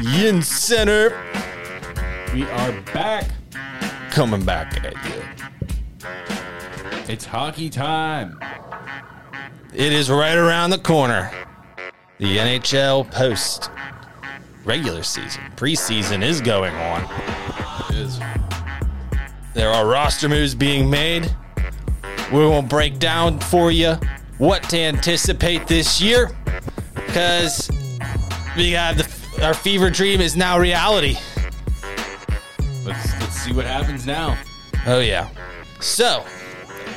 YinzCenter We are back. coming back at you. It's hockey time. It is right around the corner. The NHL post regular season, preseason is going on. It is. There are roster moves being made. We will break down for you what to anticipate this year because we have the, our fever dream is now reality. Let's let's see what happens now. Oh yeah. So,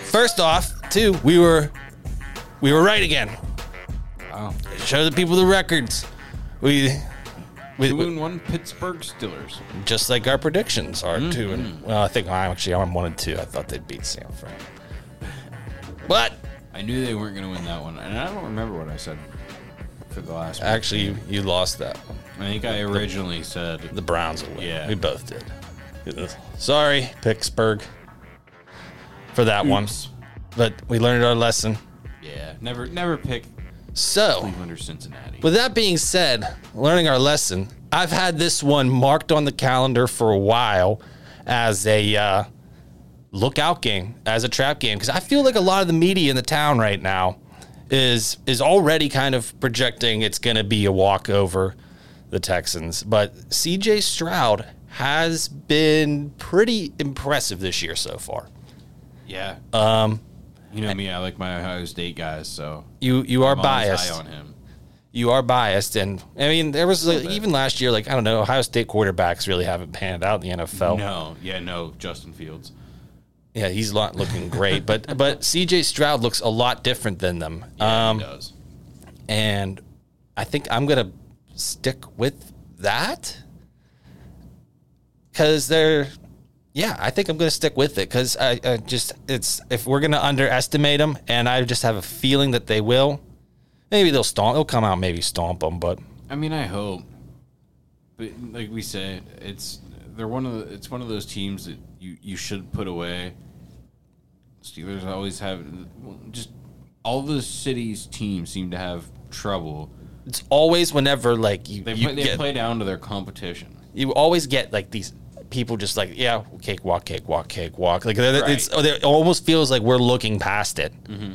first off, too, we were we were right again. Wow. Show the people the records. We we, Two and one Pittsburgh Steelers. just like our predictions are two and mm-hmm. well, I think I'm actually I'm one and two. I thought they'd beat San Fran. But I knew they weren't going to win that one, and I don't remember what I said for the last one. actually you, you lost that one. I think I originally said The Browns will win. Yeah. We both did. Sorry, Pittsburgh, for that one. But we learned our lesson. Yeah, never never pick So, Cleveland or Cincinnati. with that being said, learning our lesson, I've had this one marked on the calendar for a while as a uh, lookout game, as a trap game, because I feel like a lot of the media in the town right now is is already kind of projecting it's going to be a walkover, the Texans. But C.J. Stroud has been pretty impressive this year so far. yeah. Um, you know me, I like my Ohio State guys, so You you are biased. high on him. you are biased, and I mean there was like, even last year, like I don't know, Ohio State quarterbacks really haven't panned out in the NFL. No, yeah, no, Justin Fields. Yeah, he's not looking great, but but C.J. Stroud looks a lot different than them. Yeah, um, he does. and I think I'm gonna stick with that because they're. Yeah, I think I'm gonna stick with it because I, I just it's if we're gonna underestimate them, and I just have a feeling that they will. Maybe they'll stomp. They'll come out, maybe stomp them, but I mean, I hope, but like we said, it's they're one of the, it's one of those teams that you you should put away. Steelers always have just all the city's teams seem to have trouble. it's always whenever like you They you play, they get play down to their competition. you always get like these people just like yeah cake walk cake walk cake walk like they're- it's oh, it almost feels like we're looking past it mm-hmm.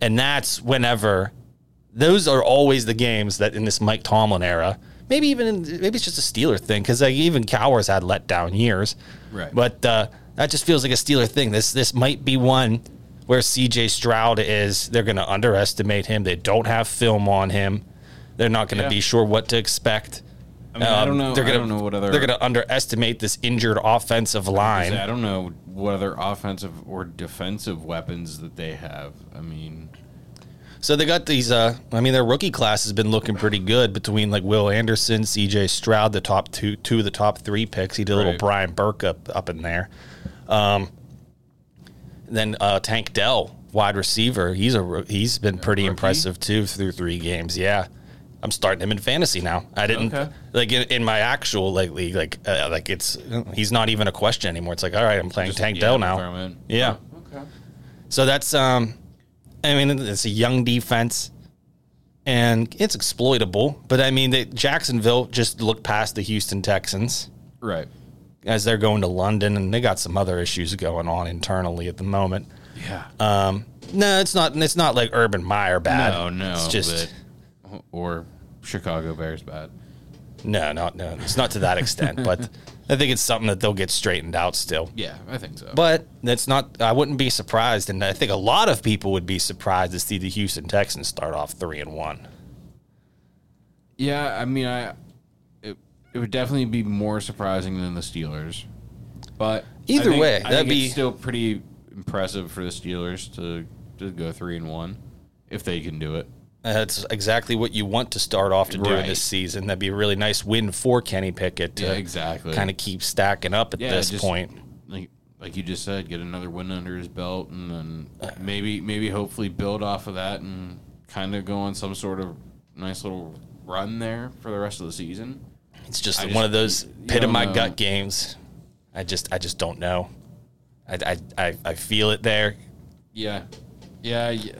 and that's whenever those are always the games that in this Mike Tomlin era maybe even in, maybe it's just a Steeler thing because like even Cowher's had let down years Right. but uh, that just feels like a Steeler thing this this might be one where CJ Stroud is they're going to underestimate him they don't have film on him they're not going to Yeah. be sure what to expect I mean, I don't know. Um, They're gonna, don't know what other They're going to underestimate this injured offensive line. I don't know what other offensive or defensive weapons that they have. I mean, So they got these. Uh, I mean, their rookie class has been looking pretty good between like Will Anderson, C.J. Stroud, the top two, two of the top three picks. He did a little Right. Brian Burke up up in there. Um, then uh, Tank Dell, wide receiver. He's a he's been pretty rookie? impressive too through three games. Yeah. I'm starting him in fantasy now. I didn't Okay. like in, in my actual like league, like uh, like it's he's not even a question anymore. It's like all right, I'm playing just- Tank yeah, Dell now. Yeah. Oh, okay. So that's um I mean it's a young defense and it's exploitable, but I mean they, Jacksonville just looked past the Houston Texans Right. as they're going to London and they got some other issues going on internally at the moment. Yeah. Um no, it's not it's not like Urban Meyer bad. no, no. It's just but- or Chicago Bears bad. no, not no. It's not to that extent, but I think it's something that they'll get straightened out still. Yeah, I think so. But that's not. I wouldn't be surprised, and I think a lot of people would be surprised to see the Houston Texans start off three and one. yeah, I mean, I it, it would definitely be more surprising than the Steelers. But Either think- way, that'd be- still pretty impressive for the Steelers to to go three and one if they can do it. Uh, That's exactly what you want to start off to do in this season. That'd be a really nice win for Kenny Pickett to Yeah, exactly. kind of keep stacking up at Yeah, this just- point. Like like you just said, get another win under his belt, and then maybe maybe hopefully build off of that and kind of go on some sort of nice little run there for the rest of the season. It's just I one just- of those pit of my know. gut games. I just I just don't know. I, I, I, I feel it there. Yeah, yeah, yeah.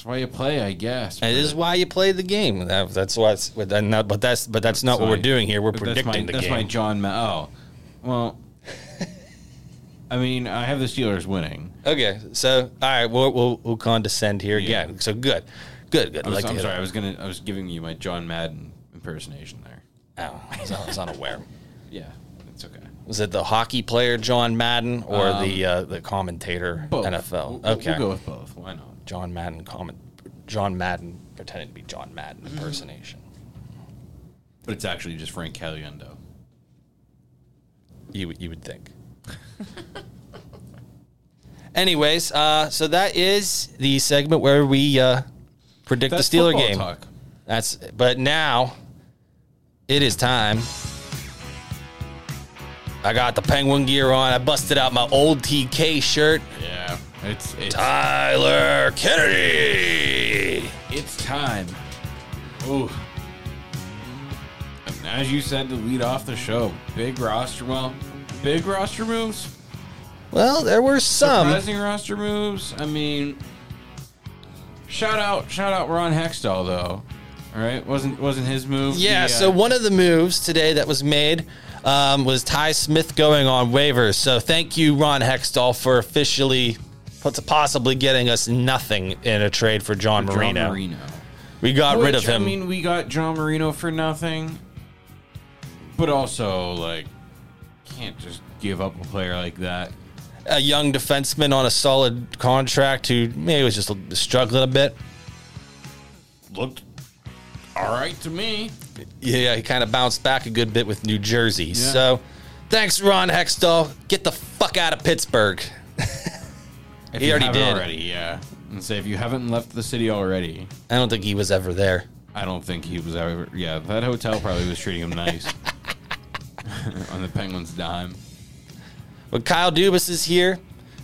That's why you play, I guess. It is why you play the game. That, that's what's. But, then not, but that's but that's not what we're doing here. We're predicting my, the that's game. That's my John. Ma- oh, well. I mean, I have the Steelers winning. Okay, so all right, we'll we'll, we'll condescend here Yeah. again. So good, good, good. I was, like I'm sorry. I was gonna. I was giving you my John Madden impersonation there. Oh, I was, I was unaware. Yeah, it's okay. Was it the hockey player John Madden or Um, the uh, the commentator Both. NFL? We'll- okay, We'll go with both. Why not? John Madden comment. John Madden pretending to be John Madden Mm-hmm. impersonation. But it's actually just Frank Caliendo. You would- you would think. Anyways, uh, so that is the segment where we uh, predict That's the Steeler football game. talk. That's but now it is time. I got the penguin gear on. I busted out my old TK shirt. Yeah, it's it's Tyler Kennedy. it's time. Ooh. And as you said to lead off the show, big roster. Well, big roster moves. Well, there were some. Surprising roster moves. I mean, shout out, shout out Ron Hextall though. All right, wasn't wasn't his move? Yeah, The, uh, so one of the moves today that was made um, was Ty Smith going on waivers. So thank you, Ron Hextall, for officially possibly getting us nothing in a trade for John, John Marino. Marino. We got rid of him. I mean, we got John Marino for nothing, but also like can't just give up a player like that. a young defenseman on a solid contract who maybe was just struggling a bit. Looked all right to me. Yeah, he kind of bounced back a good bit with New Jersey. So thanks, Ron Hextall. Get the fuck out of Pittsburgh. If He you already haven't did. already, yeah. And say if you haven't left the city already, I don't think he was ever there. I don't think he was ever. Yeah, that hotel probably was treating him nice on the Penguins' dime. But Kyle Dubas is here,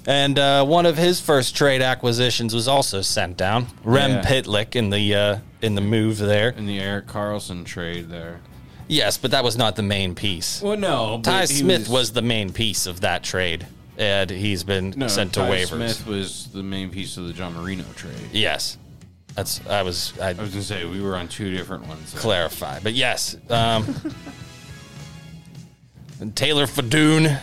and uh, one of his first trade acquisitions was also sent down. Rem Yeah. Pitlick in the uh, in the move there. In the Erik Karlsson trade, there. Yes, but that was not the main piece. Well, no, Ty Smith was, the main piece of that trade, and he's been no, sent to Ty waivers. Smith was the main piece of the John Marino trade. Yes, that's I was I I was gonna say we were on two different ones. clarify, but yes, um, and Taylor Fedun,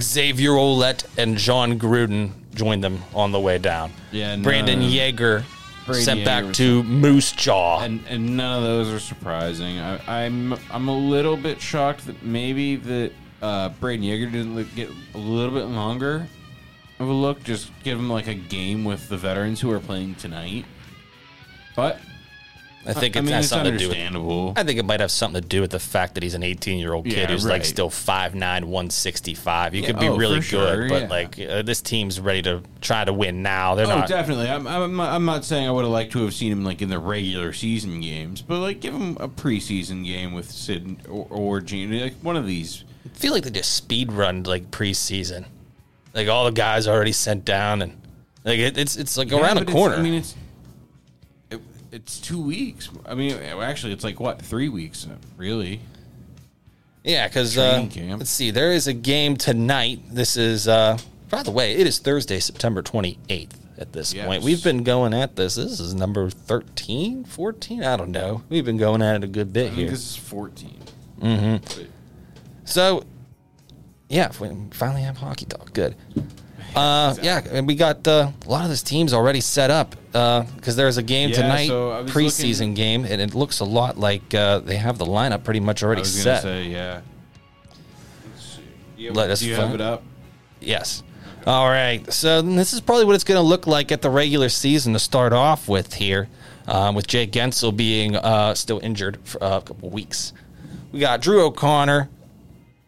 Xavier Ouellet, and John Gruden joined them on the way down. Yeah, and, Brandon uh, Yager Brady sent Yager back was- to Moose Jaw. and and none of those are surprising. I, I'm I'm a little bit shocked that maybe that uh, Brayden Yager didn't look, get a little bit longer of a look. Just give him like a game with the veterans who are playing tonight. But I think I it mean, has it's something to do with. understandable. I think it might have something to do with the fact that he's an 18 year old kid Yeah, who's like right. still 5'9", 165. You Yeah, could be oh, really good, sure, but yeah. like uh, this team's ready to try to win now. They're Oh, not. definitely. I'm, I'm, I'm not saying I would have liked to have seen him like in the regular season games, but like give him a preseason game with Sid or, or Gene, like one of these. I feel like they just speed run like preseason. Like all the guys already sent down, and like it, it's it's like Yeah, around the corner. I mean, it's it, it's two weeks. I mean, actually, it's like what three weeks, really? yeah, because uh, let's see, there is a game tonight. This is, uh, by the way, it is Thursday, September twenty eighth. At this Yes. point, we've been going at this. This is number 13, 14? I don't know. We've been going at it a good bit I think here. this is fourteen. So, yeah, we finally have hockey talk. Good. Uh, yeah, and we got uh, a lot of these teams already set up because there's a game Yeah, tonight, so I was preseason looking- game, and it looks a lot like uh, they have the lineup pretty much I already was gonna set. say, yeah. Let's see. Yeah, Let us do you find- have it up? Yes. All right. So then this is probably what it's going to look like at the regular season to start off with here, um, with Jake Guentzel being uh, still injured for uh, a couple weeks. We got Drew O'Connor,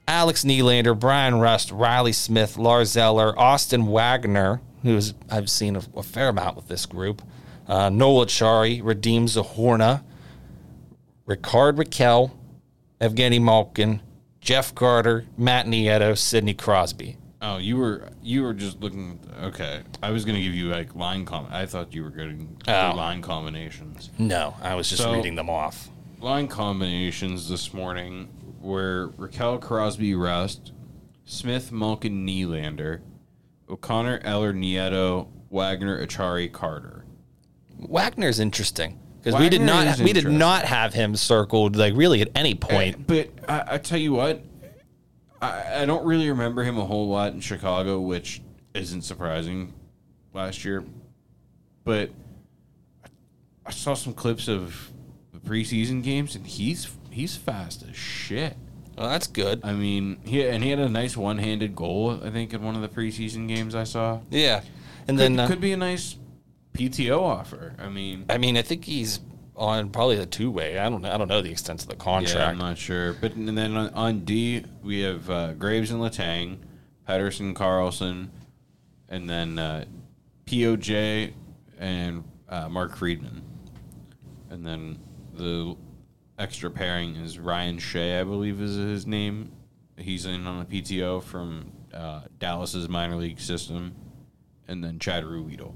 Alex Nylander, Bryan Rust, Reilly Smith, Lars Eller, Austin Wagner, who's I've seen a, a fair amount with this group, uh, Noel Acciari, Radim Zohorna, Rickard Rakell, Evgeny Malkin, Jeff Carter, Matt Nieto, Sidney Crosby. Oh, you were you were just looking. Okay, I was gonna give you like line com. I thought you were getting Oh. line combinations. No, I was just So- reading them off. line combinations this morning were Rakell Crosby Rust, Smith Malkin Nylander, O'Connor Eller Nieto, Wagner Acciari Carter. Wagner's interesting because we did not we did not have him circled like really at any eh, point. But I, I tell you what, I, I don't really remember him a whole lot in Chicago, which isn't surprising last year. But I saw some clips of the preseason games, and he's he's fast as shit. Well, that's good. I mean, he and he had a nice one-handed goal, I think, in one of the preseason games I saw. Yeah, and Could, then uh, could be a nice PTO offer. I mean, I mean I think he's on probably the two way. I don't know. I don't know the extent of the contract. Yeah. I'm not sure. But and then on, on D we have uh, Graves and Letang, Pettersson, Karlsson, and then uh, POJ and uh, Mark Friedman, and then the extra pairing is Ryan Shea, I believe is his name. He's in on the PTO from uh, Dallas's minor league system, and then Chad Ruhwedel.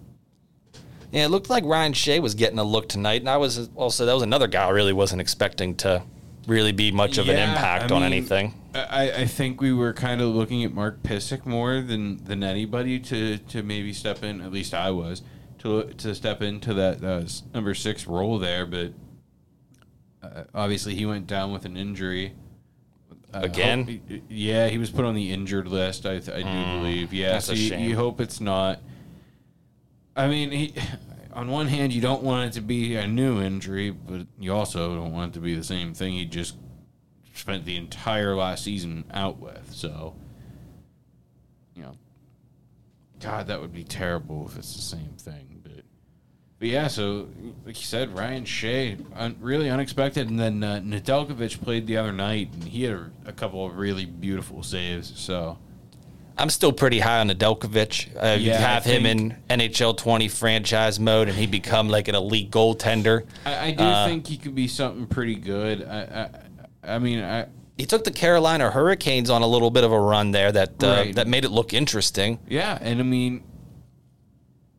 Yeah, it looked like Ryan Shea was getting a look tonight, and I was also that was another guy I really wasn't expecting to really be much of an impact I on mean, anything. I, I think we were kind of looking at Mark Pysyk more than, than anybody to, to maybe step in. At least I was to to step into that uh, number six role there. But uh, obviously, he went down with an injury Uh, Again? hope- yeah, he was put on the injured list. I, I do believe. Yeah, that's so a you, shame. you hope it's not. I mean, he. On one hand, you don't want it to be a new injury, but you also don't want it to be the same thing he just spent the entire last season out with. So, you know, God, that would be terrible if it's the same thing. But, yeah, so like you said, Ryan Shea, un, really unexpected, and then uh, Nedeljkovic played the other night, and he had a, a couple of really beautiful saves. So, I'm still pretty high on Nedeljkovic. Uh, Yeah, I have him in NHL 20 franchise mode, and he become like an elite goaltender. I, I do Uh, think he could be something pretty good. I, I, I mean, I. He took the Carolina Hurricanes on a little bit of a run there that uh, Right. that made it look interesting. Yeah, and I mean,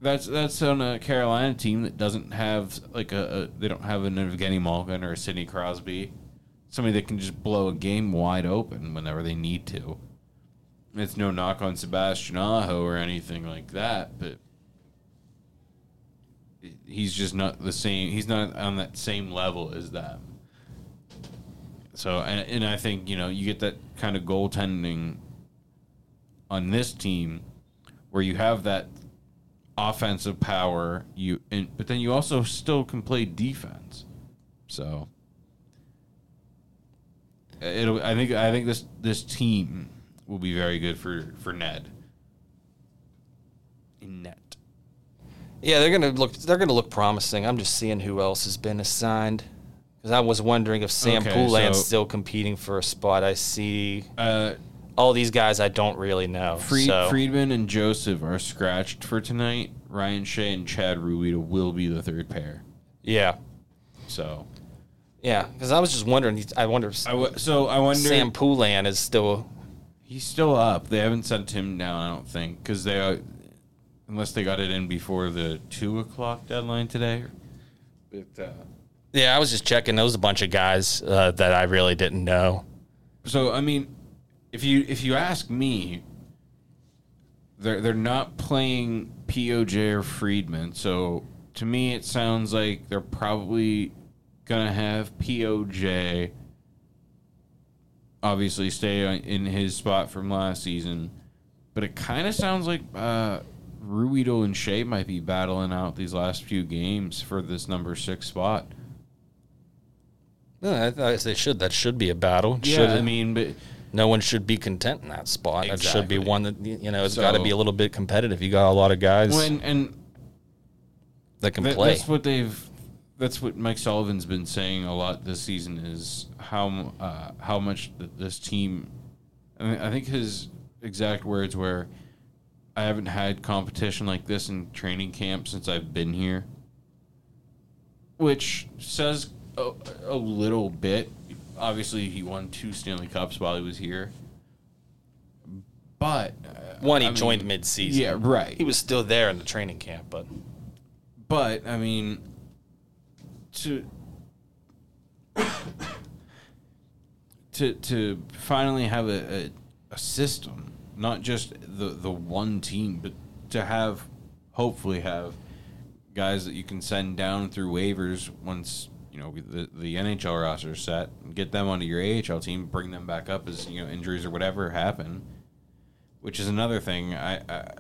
that's that's on a Carolina team that doesn't have like a, a they don't have an Evgeny Malkin or a Sidney Crosby, somebody that can just blow a game wide open whenever they need to. It's no knock on Sebastian Aho or anything like that, but he's just not the same. He's not on that same level as them. So, and, and I think you know you get that kind of goaltending on this team where you have that offensive power you and but then you also still can play defense so it'll i think i think this this team will be very good for for ned in net Yeah, they're gonna look. They're gonna look promising. I'm just seeing who else has been assigned because I was wondering if Sam Okay, Poulin's so- still competing for a spot. I see uh all these guys I don't really know. Fried, so. friedman and joseph are scratched for tonight ryan shea and chad ruhwedel will be the third pair Yeah, so yeah. Because I was just wondering. I wonder if I w- so i wonder Sam Poulin is still. He's still up. They haven't sent him down, I don't think, because they, are, unless they got it in before the two o'clock deadline today. But uh, Yeah, I was just checking. There was a bunch of guys uh, that I really didn't know. so, I mean, if you if you ask me, they're they're not playing POJ or Friedman. So to me, it sounds like they're probably gonna have POJ. Obviously, stay on- in his spot from last season, but it kind of sounds like uh, Ruhwedel and Shea might be battling out these last few games for this number six spot. Yeah, I thought they should. That should be a battle. Yeah, should- I mean, but no one should be content in that spot. It should be one that you know it's So- got to be a little bit competitive. You got a lot of guys when and that can That- play. That's what they've. That's what Mike Sullivan's been saying a lot this season is how uh, how much th- this team. I, mean, I think his exact words were, "I haven't had competition like this in training camp since I've been here," which says a, a little bit. Obviously, he won two Stanley Cups while he was here, but uh, One he I mean, joined mid-season. Yeah, right. He was still there in the training camp, but But I mean, to to to finally have a, a, a system, not just the the one team, but to have hopefully have guys that you can send down through waivers once you know the, the NHL roster set, get them onto your AHL team, bring them back up as you know injuries or whatever happen. Which is another thing. I I,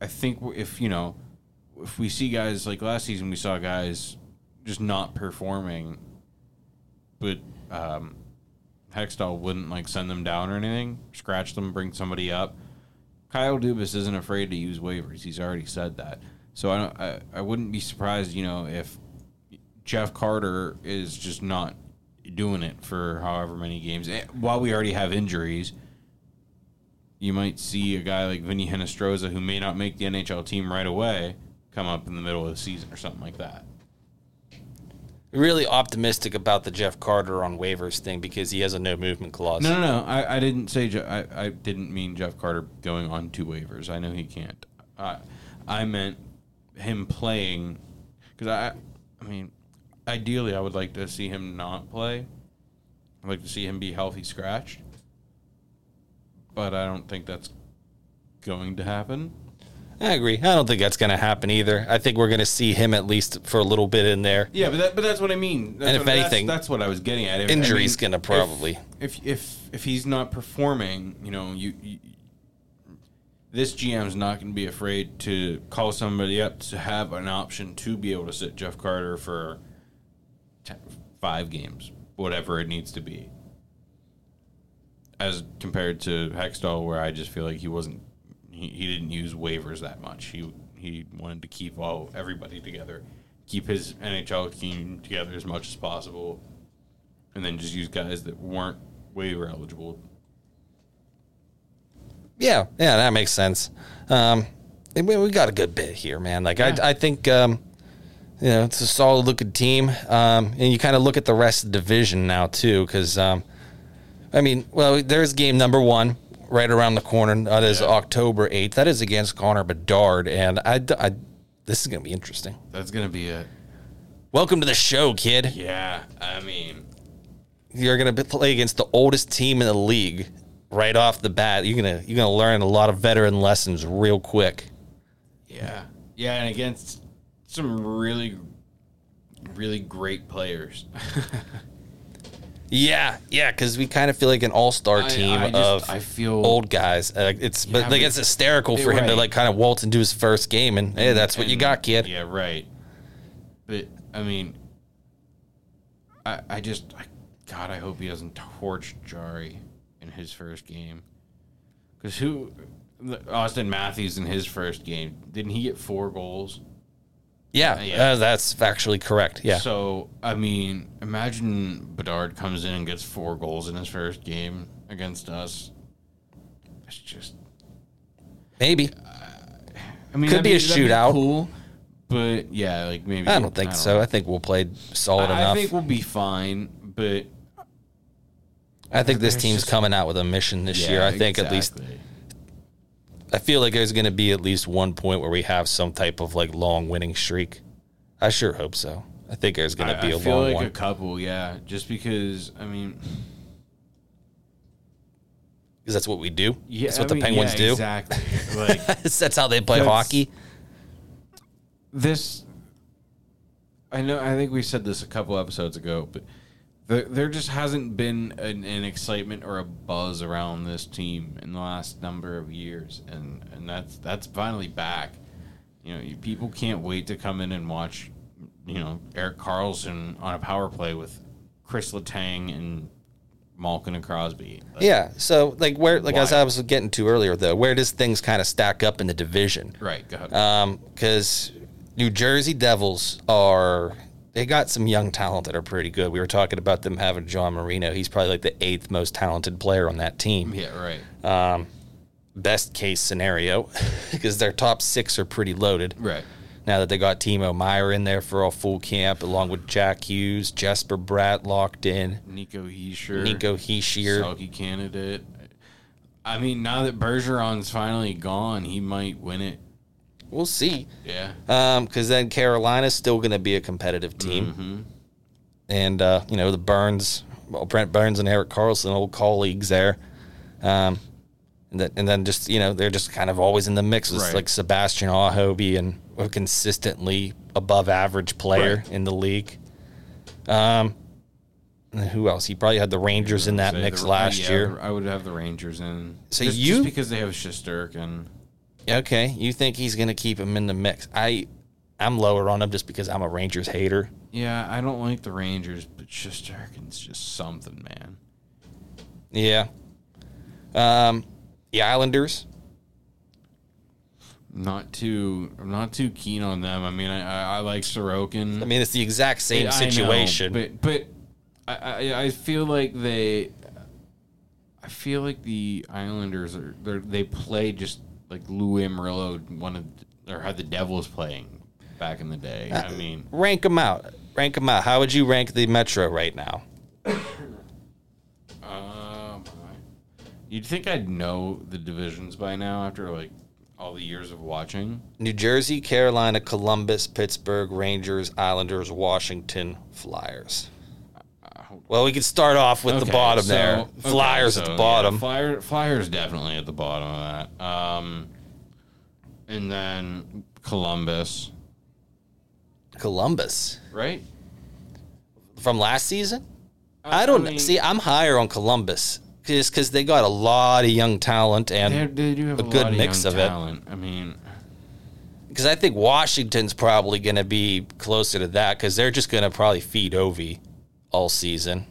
I think if you know if we see guys like last season, we saw guys just not performing, but um, Hextall wouldn't like send them down or anything, scratch them, bring somebody up. Kyle Dubas isn't afraid to use waivers. He's already said that. So I don't, I, I wouldn't be surprised, you know, if Jeff Carter is just not doing it for however many games. While we already have injuries, you might see a guy like Vinny Hinostroza who may not make the NHL team right away come up in the middle of the season or something like that. Really optimistic about the Jeff Carter on waivers thing because he has a no movement clause. No, no, no. I, I didn't say. Je- I, I didn't mean Jeff Carter going on two waivers. I know he can't. I I meant him playing because I. I mean, ideally, I would like to see him not play. I'd like to see him be healthy scratched, but I don't think that's going to happen. I agree. I don't think that's going to happen either. I think we're going to see him at least for a little bit in there. Yeah, but that, but that's what I mean. That's And if what- anything, that's, what I was getting at. If, injury's I gonna if- probably- if, if if he's not performing, you know, you, you this GM's not going to be afraid to call somebody up to have an option to be able to sit Jeff Carter for ten, five games, whatever it needs to be. As compared to Hextall, where I just feel like he wasn't, he, he didn't use waivers that much. He he wanted to keep all everybody together, keep his NHL team together as much as possible, and then just use guys that weren't waiver eligible. Yeah, yeah, that makes sense. Um, we, we got a good bit here, man. Like Yeah. I, I think um, you know it's a solid looking team, um, and you kind of look at the rest of the division now too, because um, I mean, well, there's game number one right around the corner. That is Yeah. October eighth. That is against Connor Bedard, and I, I this is gonna be interesting. That's gonna be it. Welcome to the show, kid. yeah. I mean, You're gonna play against the oldest team in the league right off the bat. You're gonna you're gonna learn a lot of veteran lessons real quick. yeah, yeah, and against some really, really great players. Yeah, yeah, because we kind of feel like an all-star I- team I just- of I feel- old guys. Uh, it's Yeah, but like but- it's hysterical for him to Right. like kind of waltz into his first game, and hey, that's what you And- got, kid. Yeah, right. But I mean, I I just I, God, I hope he doesn't torch Jarry in his first game. Because who, Auston Matthews in his first game, didn't he get four goals? Yeah, Yeah. uh, that's factually correct. Yeah, So I mean, imagine Bedard comes in and gets four goals in his first game against us. It's just maybe. I mean, Could that'd be a shootout. cool. But yeah, like maybe I don't think so. know. I think we'll play solid I, I think we'll be fine, but I think this team's just- coming out with a mission this year. I think at least exactly. I feel like there's going to be at least one point where we have some type of like long winning streak. I sure hope so. I think there's going to be I a feel long like one. a couple, yeah. Just because, I mean, Because that's what we do. yeah, that's what I the mean, Penguins yeah, do. Exactly. Like that's how they play hockey. this, I know. I think we said this a couple episodes ago, but there, there just hasn't been an, an excitement or a buzz around this team in the last number of years, and and that's that's finally back. You know, you, people can't wait to come in and watch. You know, Erik Karlsson on a power play with Chris Letang and Malkin and Crosby. Like, Yeah. So like where like as I was getting to earlier though, where does things kind of stack up in the division? Right. Go ahead. Um, because New Jersey Devils are they got some young talent that are pretty good. We were talking about them having John Marino. He's probably like the eighth most talented player on that team. yeah. Right. Um, best case scenario, because their top six are pretty loaded. Right. Now that they got Timo Meier in there for a full camp, along with Jack Hughes, Jesper Bratt locked in, Nico Hischier. Nico Hischier. Selke candidate. I mean, now that Bergeron's finally gone, he might win it. We'll see. Yeah. because then Carolina's still going to be a competitive team, Mm-hmm. and uh, you know the Burns, well, Brent Burns and Erik Karlsson, old colleagues there. Um, And then, and then just you know they're just kind of always in the mix with Right. like Sebastian Aho being a consistently above average player Right. in the league. Um, who else? He probably had the Rangers in that mix the- last yeah, year. I would have the Rangers in. So just, you- just because they have Shisterk and Okay, you think he's going to keep him in the mix? I, I'm lower on him just because I'm a Rangers hater. yeah, I don't like the Rangers, but Shesterkin's just something, man. Yeah. Um, the Islanders. Not too, I'm not too keen on them. I mean, I, I, I like Sorokin. I mean, it's the exact same I know, situation. but but I, I I feel like they, I feel like the Islanders are they play just like Lou Lamoriello wanted or had the Devils playing back in the day. Uh, I mean, rank them out. Rank them out. How would you rank the Metro right now? um, you'd think I'd know the divisions by now after like all the years of watching. New Jersey, Carolina, Columbus, Pittsburgh, Rangers, Islanders, Washington, Flyers. Well, we could start off with the Okay, bottom so- there. okay, Flyers at so, the bottom. Yeah, Flyer, Flyers definitely at the bottom of that. Um, and then Columbus, Columbus right? from last season. I don't mean, see. I'm higher on Columbus just because they got a lot of young talent, They, and they do have a good mix of it. talent. I mean, because I think Washington's probably going to be closer to that because they're just going to probably feed Ovi all season,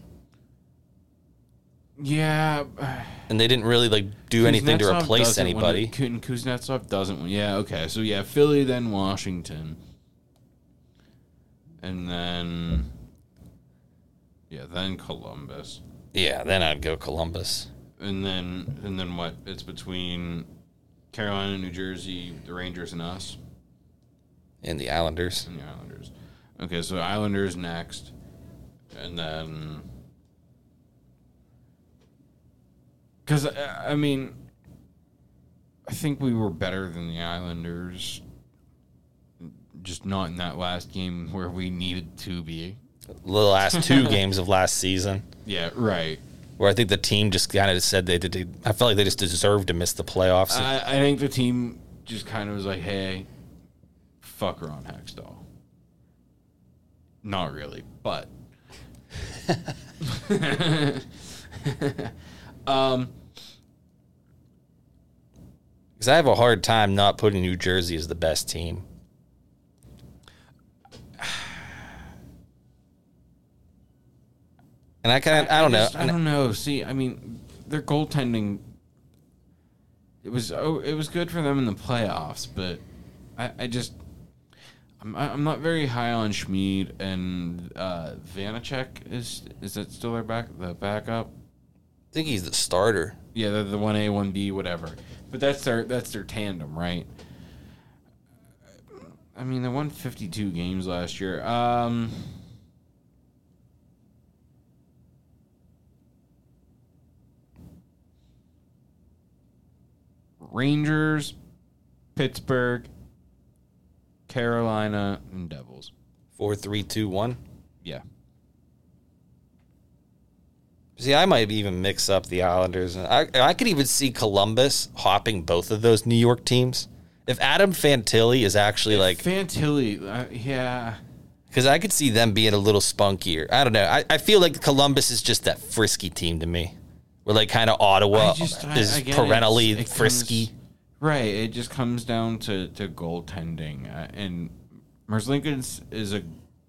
yeah. Uh, and they didn't really like do anything to replace anybody. Kun- Kuznetsov doesn't. want- Yeah. Okay. So yeah, Philly, then Washington, and then yeah, then Columbus. Yeah, then I'd go Columbus. And then and then what? It's between Carolina, New Jersey, the Rangers, and us, And the Islanders. and the Islanders. Okay, so Islanders next, and then because I mean, I think we were better than the Islanders, just not in that last game where we needed to be. The last two games of last season, Yeah, right. where I think the team just kind of said they did. I felt like they just deserved to miss the playoffs. I, I think the team just kind of was like, "Hey, fuck Ron Hextall." Not really, but um, Because I have a hard time not putting New Jersey as the best team. And I kind of, I, don't know. just- I don't know. See, I mean, their goaltending. It was oh, it was good for them in the playoffs, but I, I just. I'm, I'm not very high on Schmid and uh, Vanecek is is that still their back the backup? I think he's the starter. Yeah, they're the one A, one B, whatever. But that's their that's their tandem, right? I mean, they won fifty two games last year. Um, Rangers, Pittsburgh, Carolina, and Devils. Four, three, two, one. Yeah. See, I might even mix up the Islanders. I, I could even see Columbus hopping both of those New York teams. If Adam Fantilli is actually like, Fantilli, uh, yeah. because I could see them being a little spunkier. I don't know. I, I feel like Columbus is just that frisky team to me. Where like kind of Ottawa I just- is I it. perennially It's- it comes- frisky. Right. It just comes down to, to goaltending, uh, and Merzlikins is a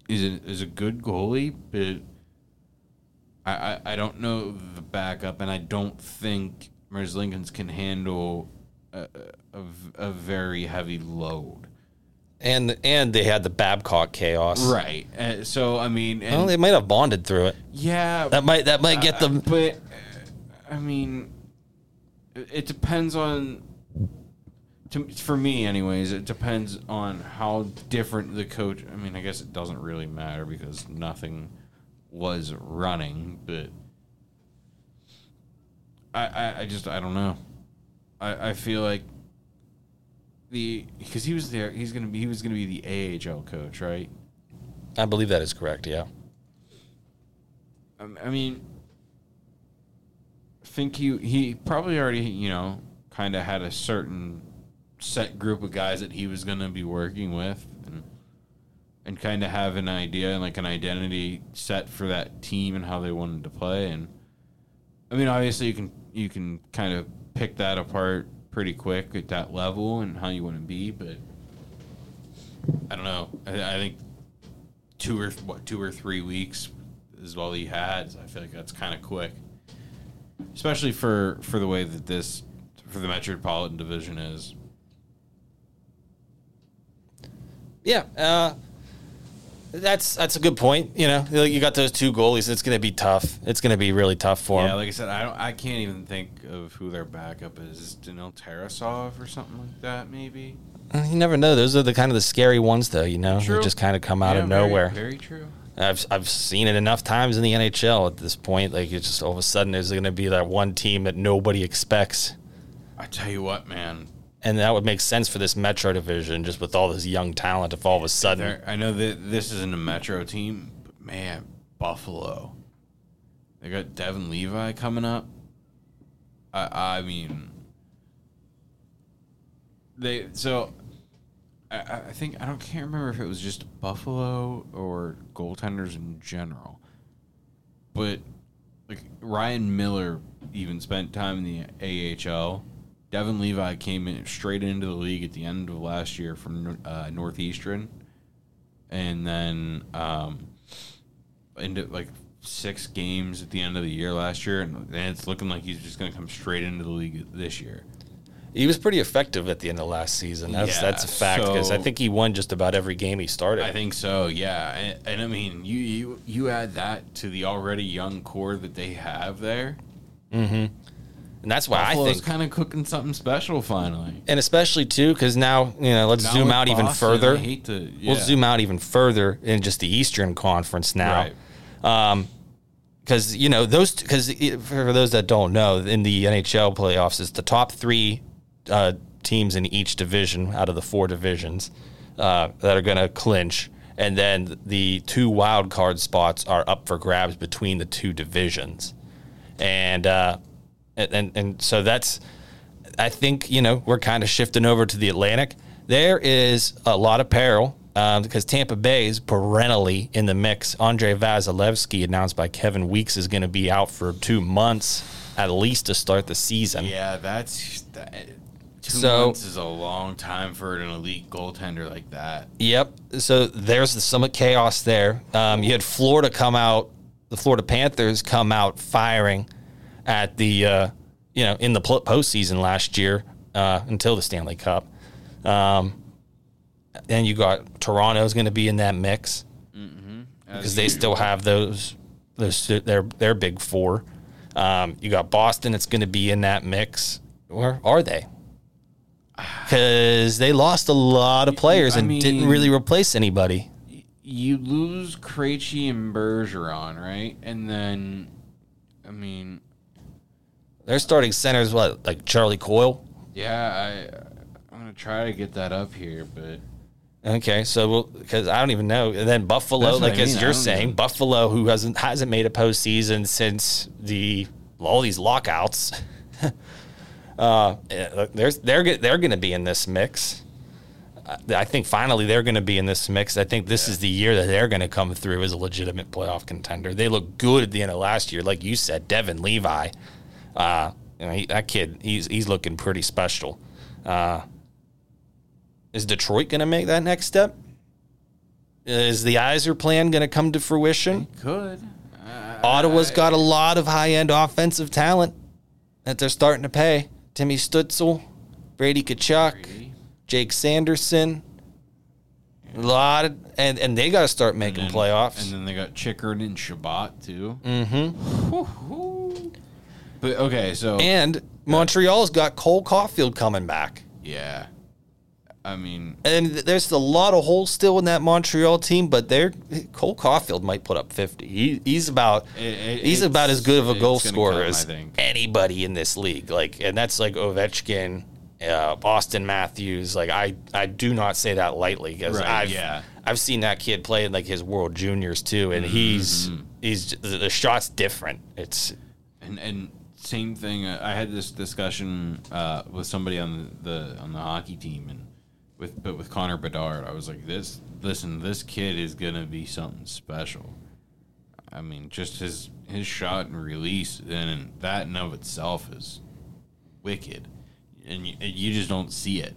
is a, is a good goalie, but I, I I don't know the backup, and I don't think Merzlikins can handle a, a, a very heavy load. and and they had the Babcock chaos. Right. Uh, so I mean, and, Well, they might have bonded through it. yeah, That might that might get Uh, them. but uh, I mean, it depends on. To, for me, anyways, it depends on how different the coach. I mean, I guess it doesn't really matter because nothing was running, but I, I, I just I don't know. I, I feel like the because he was there. He's gonna be he was gonna be the AHL coach, right? I believe that is correct. Yeah. Um, I mean, I think he he probably already you know kind of had a certain set group of guys that he was going to be working with, and and kind of have an idea and like an identity set for that team and how they wanted to play. And I mean, obviously, you can you can kind of pick that apart pretty quick at that level and how you want to be, but I don't know. I, I think two or what two or three weeks is all he had. So I feel like that's kind of quick, especially for for the way that this for the Metropolitan Division is. Yeah, uh, that's that's a good point. You know, you got those two goalies. It's going to be tough. It's going to be really tough for them. Yeah, like I said, I don't. I can't even think of who their backup is. Is Danil Tarasov or something like that? Maybe. you never know. Those are the kind of the scary ones, though. You know, True. they just kind of come out Yeah, of very- nowhere. Very true. I've I've seen it enough times in the NHL at this point. Like it's just all of a sudden there's going to be that one team that nobody expects, I tell you what, man. And that would make sense for this Metro division, just with all this young talent. If all of a sudden, I know that this isn't a Metro team, but man, Buffalo. They got Devon Levi coming up. I I mean, they so. I, I I think I don't can't remember if it was just Buffalo or goaltenders in general, but like Ryan Miller even spent time in the AHL. Devon Levi came in straight into the league at the end of last year from uh, Northeastern, and then um, into like six games at the end of the year last year, and then it's looking like he's just going to come straight into the league this year. he was pretty effective at the end of last season. That's Yeah, that's a fact because I think he won just about every game he started. I think so, yeah. And, and I mean, you, you you add that to the already young core that they have there. And that's why I Buffalo's think, kind of cooking something special finally. and especially too, because now you know, let's Now zoom out even further. I to, We'll zoom out even further in just the Eastern Conference now. Right. because you know those because for those that don't know in the NHL playoffs it's the top three uh, teams in each division out of the four divisions uh, that are going to clinch and then the two wild card spots are up for grabs between the two divisions and uh, and, and and so that's I think you know we're kind of shifting over to the Atlantic. There is a lot of peril um, because Tampa Bay is perennially in the mix. Andrei Vasilevskiy, announced by Kevin Weeks, is going to be out for two months at least to start the season. Yeah, that's that, two So- months is a long time for an elite goaltender like that. Yep. So there's the some chaos there. Um, you had Florida come out, the Florida Panthers come out firing at the, uh, you know, in the postseason last year uh, until the Stanley Cup. Um, then you got Toronto's going to be in that mix because they still have those those their their big four. Um, you got Boston It's going to be in that mix, or are they? Because they lost a lot of players I and didn't really replace anybody. You lose Krejci and Bergeron, right? And then, I mean, Their starting centers, what like Charlie Coyle? yeah, I I'm gonna try to get that up here, but Okay, so because I don't even know, and then Buffalo, like I as mean, you're saying, even- Buffalo, who hasn't hasn't made a postseason since the all these lockouts. uh, yeah, there's they're they're going to be in this mix. I- I think finally they're going to be in this mix. I think this is the year that they're going to come through as a legitimate playoff contender. They look good at the end of last year, like you said, Devon Levi. Uh, you know, he, that kid, he's he's looking pretty special. Uh, is Detroit going to make that next step? Is the Yzer plan going to come to fruition? could. Ottawa's got a lot of high end offensive talent that they're starting to pay. Timmy Stützle, Brady Tkachuk, Jake Sanderson. A lot of, and, and they got to start making And- playoffs. And then they got Chychrun and Chabot too. Mm-hmm. But okay, so And Montreal's got Cole Caufield coming back. yeah, I mean, And there's a lot of holes still in that Montreal team, but they're Cole Caufield might put up 50. He, he's about It- it- he's about as good of a it's goal gonna scorer come, I as think. anybody in this league. Like, and that's like Ovechkin, uh, Austin Matthews. Like, I I do not say that lightly because Right, I've yeah. I've seen that kid play in like his World Juniors too, and he's Mm-hmm. he's the, the shot's different. It's and and same thing. uh, I had this discussion uh, with somebody on the, on the hockey team, and with but with Connor Bedard, I was like, "This, listen, this kid is gonna be something special." I mean, just his his shot and release, and that in of itself is wicked, and you, you just don't see it.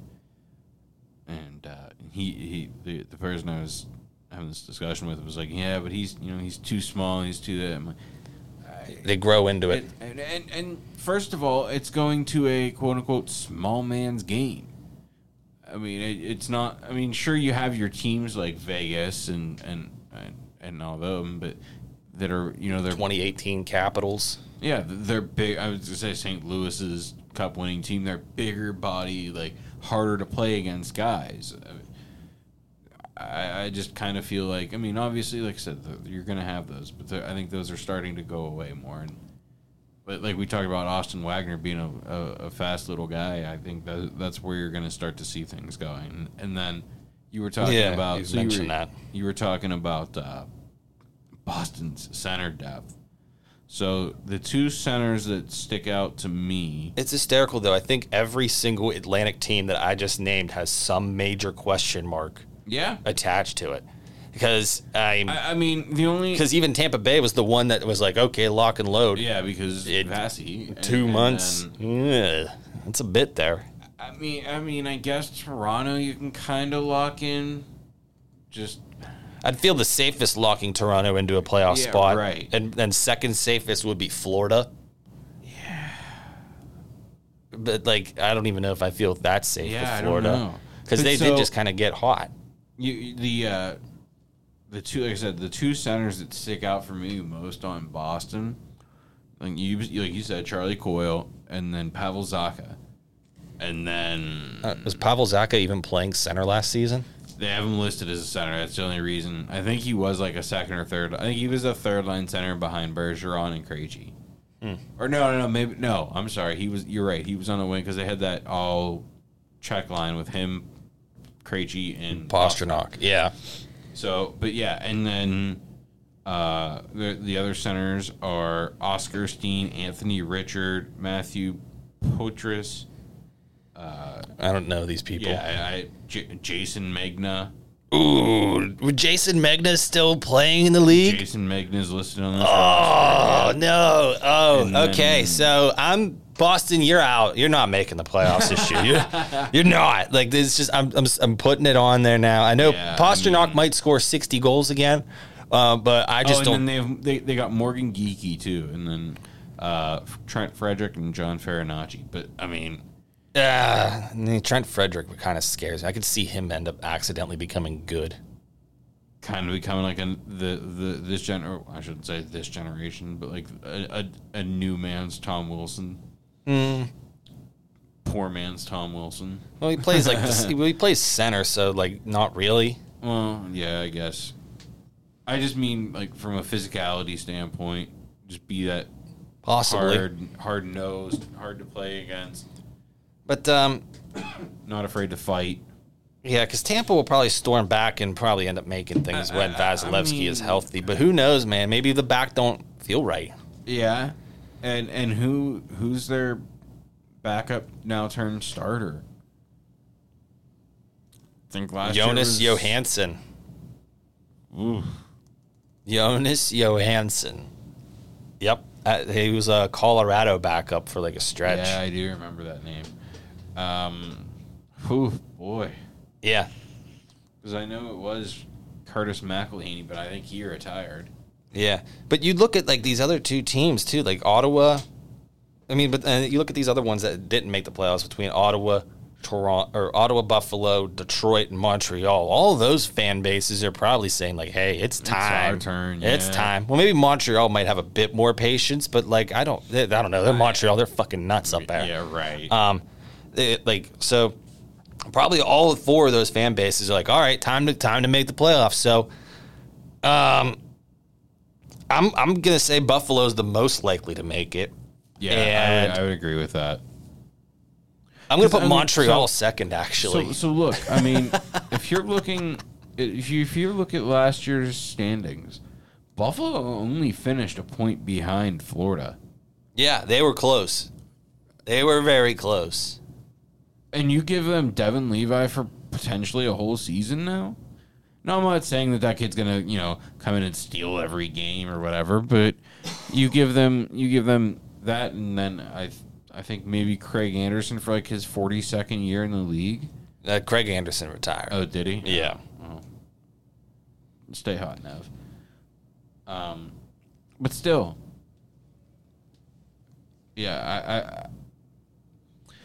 And uh, he he the, the person I was having this discussion with was like, "Yeah, but he's you know he's too small, he's too that." They grow into it. and, and, and, first of all, it's going to a quote unquote small man's game. I mean, it, it's not. I mean, sure, you have your teams like Vegas and and and, and all them, but that are you know they're 2018 Capitals. yeah they're big. I was gonna say St. Louis's cup winning team. They're bigger body, like harder to play against guys. I, I just kind of feel like I mean, obviously, like I said, th- you're gonna have those, but I think those are starting to go away more. And but like we talked about Austin Wagner being a, a, a fast little guy, I think that that's where you're gonna start to see things going. And then you were talking Yeah, about so you were, mentioned that. you were talking about uh, Boston's center depth. So the two centers that stick out to me, It's hysterical though. I think every single Atlantic team that I just named has some major question mark yeah. attached to it. Because I'm I, I mean, the only because even Tampa Bay was the one that was like, okay, lock and load. yeah, because It- Vassy Two and months. then- Yeah, that's a bit there. I mean, I mean, I guess Toronto you can kind of lock in. Just I'd feel the safest locking Toronto into a playoff Yeah, spot. right. And then second safest would be Florida. Yeah. But like I don't even know if I feel that safe Yeah, with Florida. Because they so- did just kind of get hot. You the uh, the two like I said the two centers that stick out for me most on Boston, like you like you said Charlie Coyle and then Pavel Zacha, and then Uh, was Pavel Zacha even playing center last season? They have him listed as a center. That's the only reason. I think he was like a second or third. I think he was a third line center behind Bergeron and Krejci. Or no, no, no, maybe no. I'm sorry. He was. You're right. He was on the wing because they had that all check line with him, Krejci and Pastrnak. Yeah. So, but yeah, and then uh, the the other centers are Oskar Steen, Anthony Richard, Matthew Poitras. I don't know these people. Yeah, I, I, J- Jayson Megna. Ooh, Jayson Megna still playing in the league? Jayson Megna's listed on this Oh roster. no! Oh, And then- okay. So I'm Boston. You're out. You're not making the playoffs this year. You're, you're not. Like this. Just I'm, I'm. I'm putting it on there now. I know Yeah, I mean- might score 60 goals again, uh, but I Oh, just and don't. then they, they they got Morgan Geekie too, and then uh, Trent Frederic and John Farinacci. But I mean, Ah, Trent Frederic kind of scares me. I could see him end up accidentally becoming good. kind of becoming like a the the this gen I shouldn't say this generation, but like a a, a new man's Tom Wilson. Hmm. Poor man's Tom Wilson. Well, he plays like this, he plays center, so like not really. Well, yeah, I guess. I just mean like from a physicality standpoint, just be that Possibly. hard hard nosed, hard to play against, But um, not afraid to fight. yeah, because Tampa will probably storm back and probably end up making things when I- I- I Vasilevskiy is healthy. But who knows, man? Maybe the back don't feel right. Yeah, and and who who's their backup now turned starter? I think last year Jonas was- Johansson. Ooh. Jonas Johansson. Yep. Uh, he was a Colorado backup for like a stretch. Yeah, I do remember that name. Um, whew, boy, Yeah. because I know it was Curtis McElhinney, but I think he retired. Yeah. But you look at like these other two teams too, like Ottawa. I mean, but uh, you look at these other ones that didn't make the playoffs between Ottawa, Toronto, or Ottawa, Buffalo, Detroit, and Montreal. All those fan bases are probably saying like, "Hey, it's time. our turn, It's time." Well, maybe Montreal might have a bit more patience, but like, I don't, I don't know. They're Montreal. They're fucking nuts up there. Yeah, right. Um, it- like so, probably all four of those fan bases are like, all right, time to time to make the playoffs. So, um, I'm I'm gonna say Buffalo's the most likely to make it. yeah, I, would, I would agree with that. I'm gonna 'Cause, put I mean, Montreal so- second, actually. So, so look, I mean, if you're looking, if you if you look at last year's standings, Buffalo only finished a point behind Florida. Yeah, they were close. They were very close. And you give them Devon Levi for potentially a whole season now? No, I'm not saying that that kid's gonna, you know, come in and steal every game or whatever, but you give them, you give them that, and then I, I think maybe Craig Anderson for like his 42nd year in the league. Uh, Craig Anderson retired. Oh, did he? yeah. Stay hot, Nev. Um, but still, yeah, I, I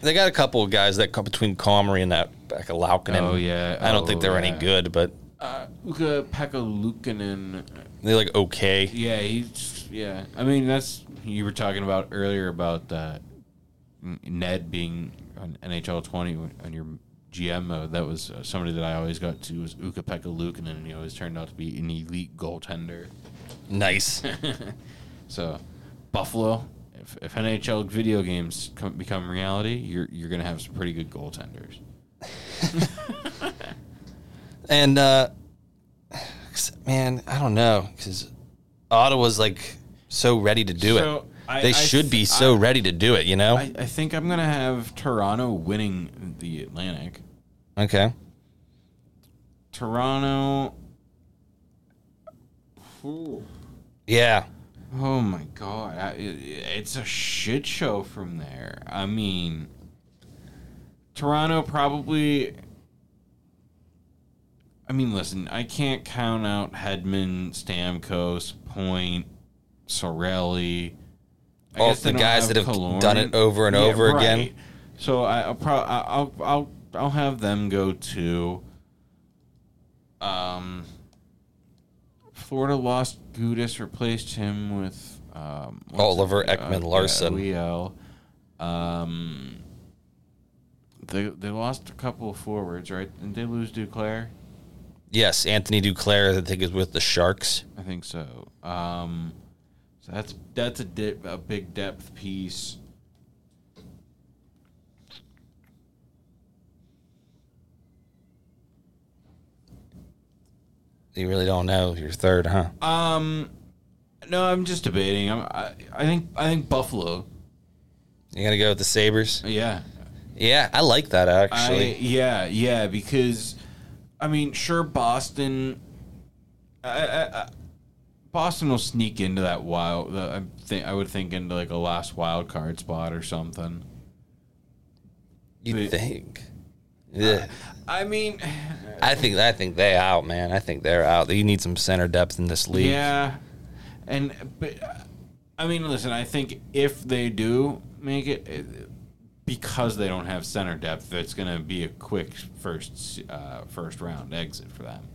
They got a couple of guys that come between Comrie and that Pekka Luukkonen. Oh, yeah. I don't think Oh, they're any good, but Ukko-Pekka Luukkonen. they're like okay. Yeah, he's yeah. I mean, that's you were talking about earlier about uh, Ned being on NHL twenty on your GM mode. That was uh, somebody that I always got to was Ukko-Pekka Luukkonen, and he always turned out to be an elite goaltender. Nice. So, Buffalo, if, if NHL video games come, become reality, you're you're gonna have some pretty good goaltenders. and uh man, I don't know because Ottawa's like so ready to do So, it. I- they I should be so I- ready to do it. You know? I, I think I'm gonna have Toronto winning the Atlantic. okay. Toronto. Yeah. Oh my god, I, it, it's a shit show from there. I mean, Toronto probably. I mean, listen, I can't count out Hedman, Stamkos, Point, Cirelli. I All the guys that have done it over and over again. So I, I'll, pro- I'll I'll I'll have them go to. Um, Florida lost Gudas, replaced him with um, Oliver uh, Ekman yeah, Larsson. OEL. Um, they they lost a couple of forwards, right? And they lose Duclair. Yes, Anthony Duclair, I think, is with the Sharks. I think so. Um, so that's that's a dip, a big depth piece. You really don't know your third, huh? Um, no, I'm just debating. I'm, I I think I think Buffalo. You gonna go with the Sabres? Yeah, Yeah, I like that I, actually. yeah, yeah, because I mean, sure, Boston. I, I, I, Boston will sneak into that wild. The, I think I would think into like a last wild card spot or something. you they- think? Yeah. I mean, I think I think they out, man. I think they're out. You need some center depth in this league. yeah, and but I mean, listen, I think if they do make it. Because they don't have center depth, it's going to be a quick first uh, first round exit for them.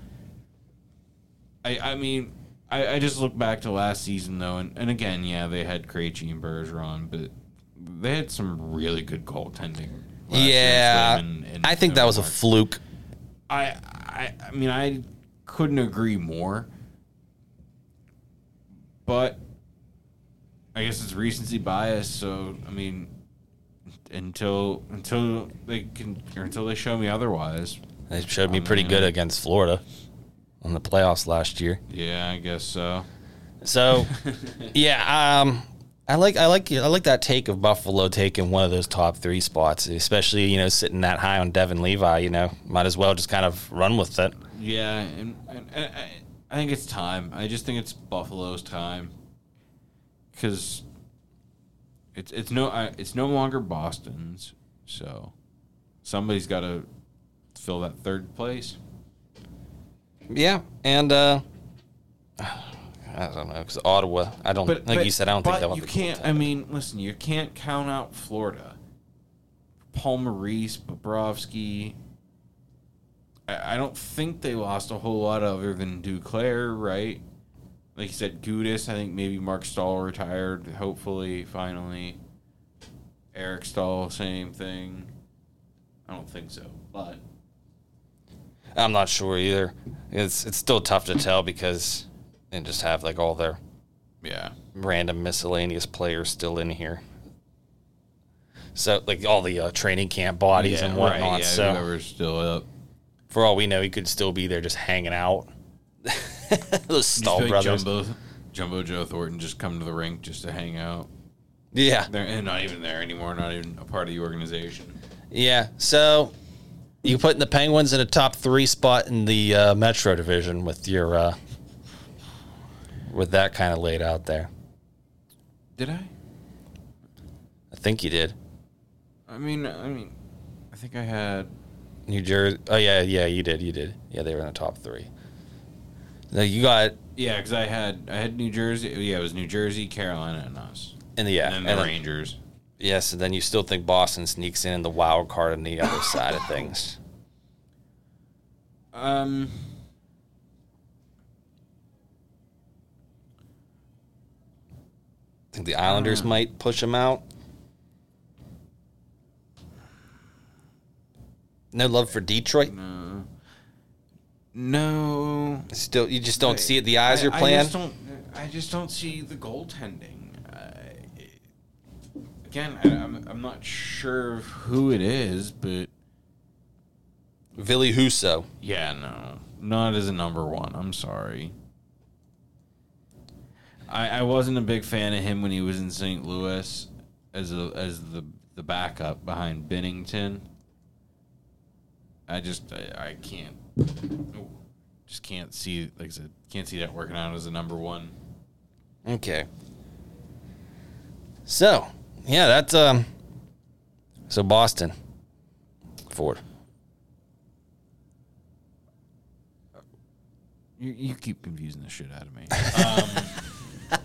I I mean, I, I just look back to last season though, and, and again, yeah, they had Krejci and Bergeron, but they had some really good goaltending. last year in Yeah, and- and- I think that was a fluke. I, I I mean I couldn't agree more. But I guess it's recency bias, so I mean until until they can or until they show me otherwise. They showed me pretty good against Florida on the playoffs last year. Yeah, I guess so. So, yeah, um, I like I like I like that take of Buffalo taking one of those top three spots, especially you know sitting that high on Devon Levi. You know, might as well just kind of run with it. Yeah, and, and, and I, I think it's time. I just think it's Buffalo's time because it's it's no I, it's no longer Boston's. So somebody's got to fill that third place. Yeah, and uh, I don't know because Ottawa. I don't But like but- you said. I don't think they'll have you can't. I mean, listen, you can't count out Florida. Paul Maurice, Bobrovsky. I, I don't think they lost a whole lot other than Duclair, right? Like you said, Gudas. I think maybe Marc Staal retired. Hopefully, finally. Eric Staal, same thing. I don't think so, but I'm not sure either. It's it's still tough to tell because they just have like all their yeah, random miscellaneous players still in here. So like all the uh, training camp bodies yeah, and whatnot. Right, yeah, so whoever's still up. for all we know, he could still be there just hanging out. Those Staal like brothers. Jumbo, Jumbo Joe Thornton just come to the rink just to hang out. Yeah. They're not even there anymore. Not even a part of the organization. Yeah. So you putting the Penguins in a top three spot in the uh, Metro division with your uh, with that kind of laid out there. Did I? I think you did. I mean, I mean, I think I had. New Jersey. Oh yeah, yeah, you did. You did. Yeah, they were in the top three. Now you got Yeah, because I had I had New Jersey. Yeah, it was New Jersey, Carolina, and us. And the yeah, and the and then- Rangers. yes, and then you still think Boston sneaks in in the wild card on the other side of things. Um. think the Islanders might push them out. No love for Detroit. No. No. Still, you just don't see it. The eyes I- are I playing. just don't. I just don't see the goaltending. I again, I, I'm I'm not sure who it is, but Ville Husso. yeah, no, not as a number one. I'm sorry. I I wasn't a big fan of him when he was in St. Louis as a as the the backup behind Binnington. I just I, I can't just can't see like I said can't see that working out as a number one. Okay. So, yeah, that's um. So Boston, Ford. You, you keep confusing the shit out of me. Um,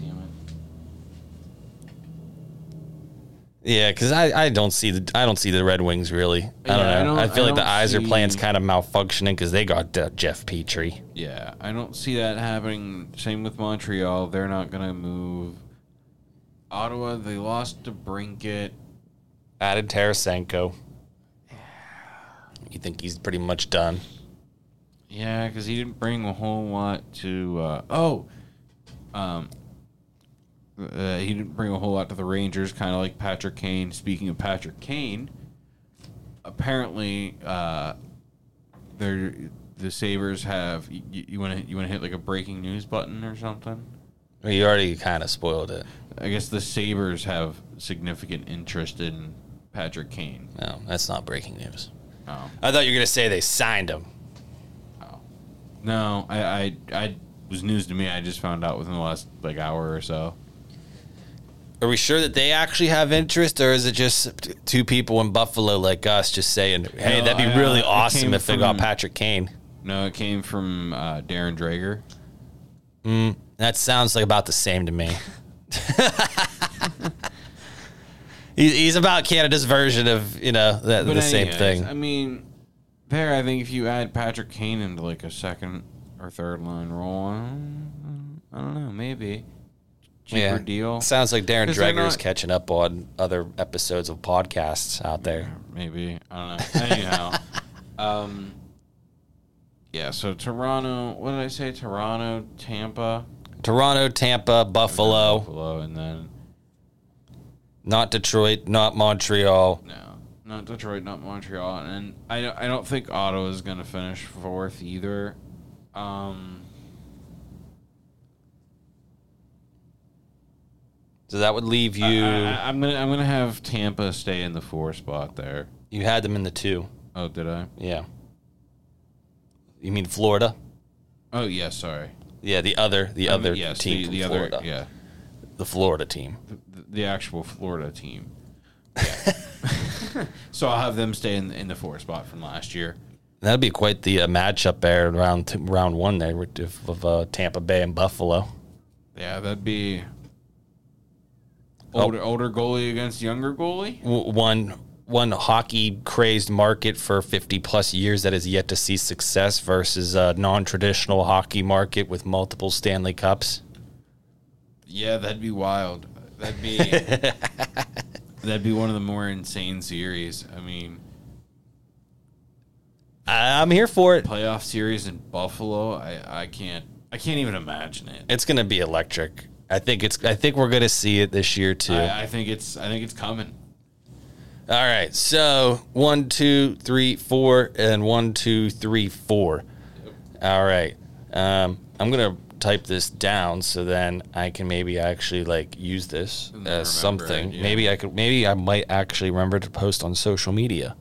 damn it. Yeah, because I, I don't see the I don't see the Red Wings really. I don't Yeah, I know. I, don't- feel I like the don't eyes are see- kind of malfunctioning because they got uh, Jeff Petry. Yeah, I don't see that happening. Same with Montreal. They're not going to move. Ottawa, they lost DeBrincat. Added Tarasenko. You think he's pretty much done? Yeah, because he didn't bring a whole lot to. Uh, oh, um, uh, he didn't bring a whole lot to the Rangers. Kind of like Patrick Kane. Speaking of Patrick Kane, apparently, uh, they're the Sabres have. You, you want to you want to hit like a breaking news button or something? Well, you already kind of spoiled it. I guess the Sabres have significant interest in Patrick Kane. No, that's not breaking news. Oh, I thought you were gonna say they signed him. oh. no, I, I I was news to me. I just found out within the last like hour or so. Are we sure that they actually have interest, or is it just two people in Buffalo like us just saying, "Hey, No, that'd be I, uh, really it awesome if they got Patrick Kane"? No, it came from uh, Darren Dreger. That sounds like about the same to me. He's about Canada's version of you know the, the But same thing. I mean, there. I think if you add Patrick Kane into like a second or third line role, I don't, I don't know, maybe cheaper deal. Sounds like Darren Dreger is catching up on other episodes of podcasts out there. Maybe I don't know. Anyhow, um, yeah. So Toronto. What did I say? Toronto, Tampa, Toronto, Tampa, Buffalo, Buffalo, and then not Detroit, not Montreal. no, not Detroit, not Montreal, and I don't, I don't think Ottawa is going to finish fourth either. Um, So that would leave you. I, am gonna I'm gonna have Tampa stay in the four spot there. you had them in the two. Oh, did I? Yeah. You mean Florida? Oh, yeah. Sorry. Yeah, the other the I mean, other yes, team the, the Florida. other, yeah, The Florida team. the, the actual Florida team. Yeah. so I'll have them stay in in the four spot from last year. That'd be quite the uh, matchup there round two, round one there with of, of uh, Tampa Bay and Buffalo. Yeah, that'd be. Oh. older older goalie against younger goalie. W- One one hockey crazed market for 50 plus years that has yet to see success versus a non-traditional hockey market with multiple Stanley Cups. Yeah, that'd be wild. That'd be that'd be one of the more insane series. I mean, I'm here for it. playoff series in Buffalo. I I can't I can't even imagine it. It's going to be electric. I think it's I think we're going to see it this year too. I, I think it's I think it's coming. All right. So one, two, three, four, and one, two, three, four. All right. Um, I'm gonna type this down so then I can maybe actually like use this And as remember something. it, yeah. Maybe I could. Maybe I might actually remember to post on social media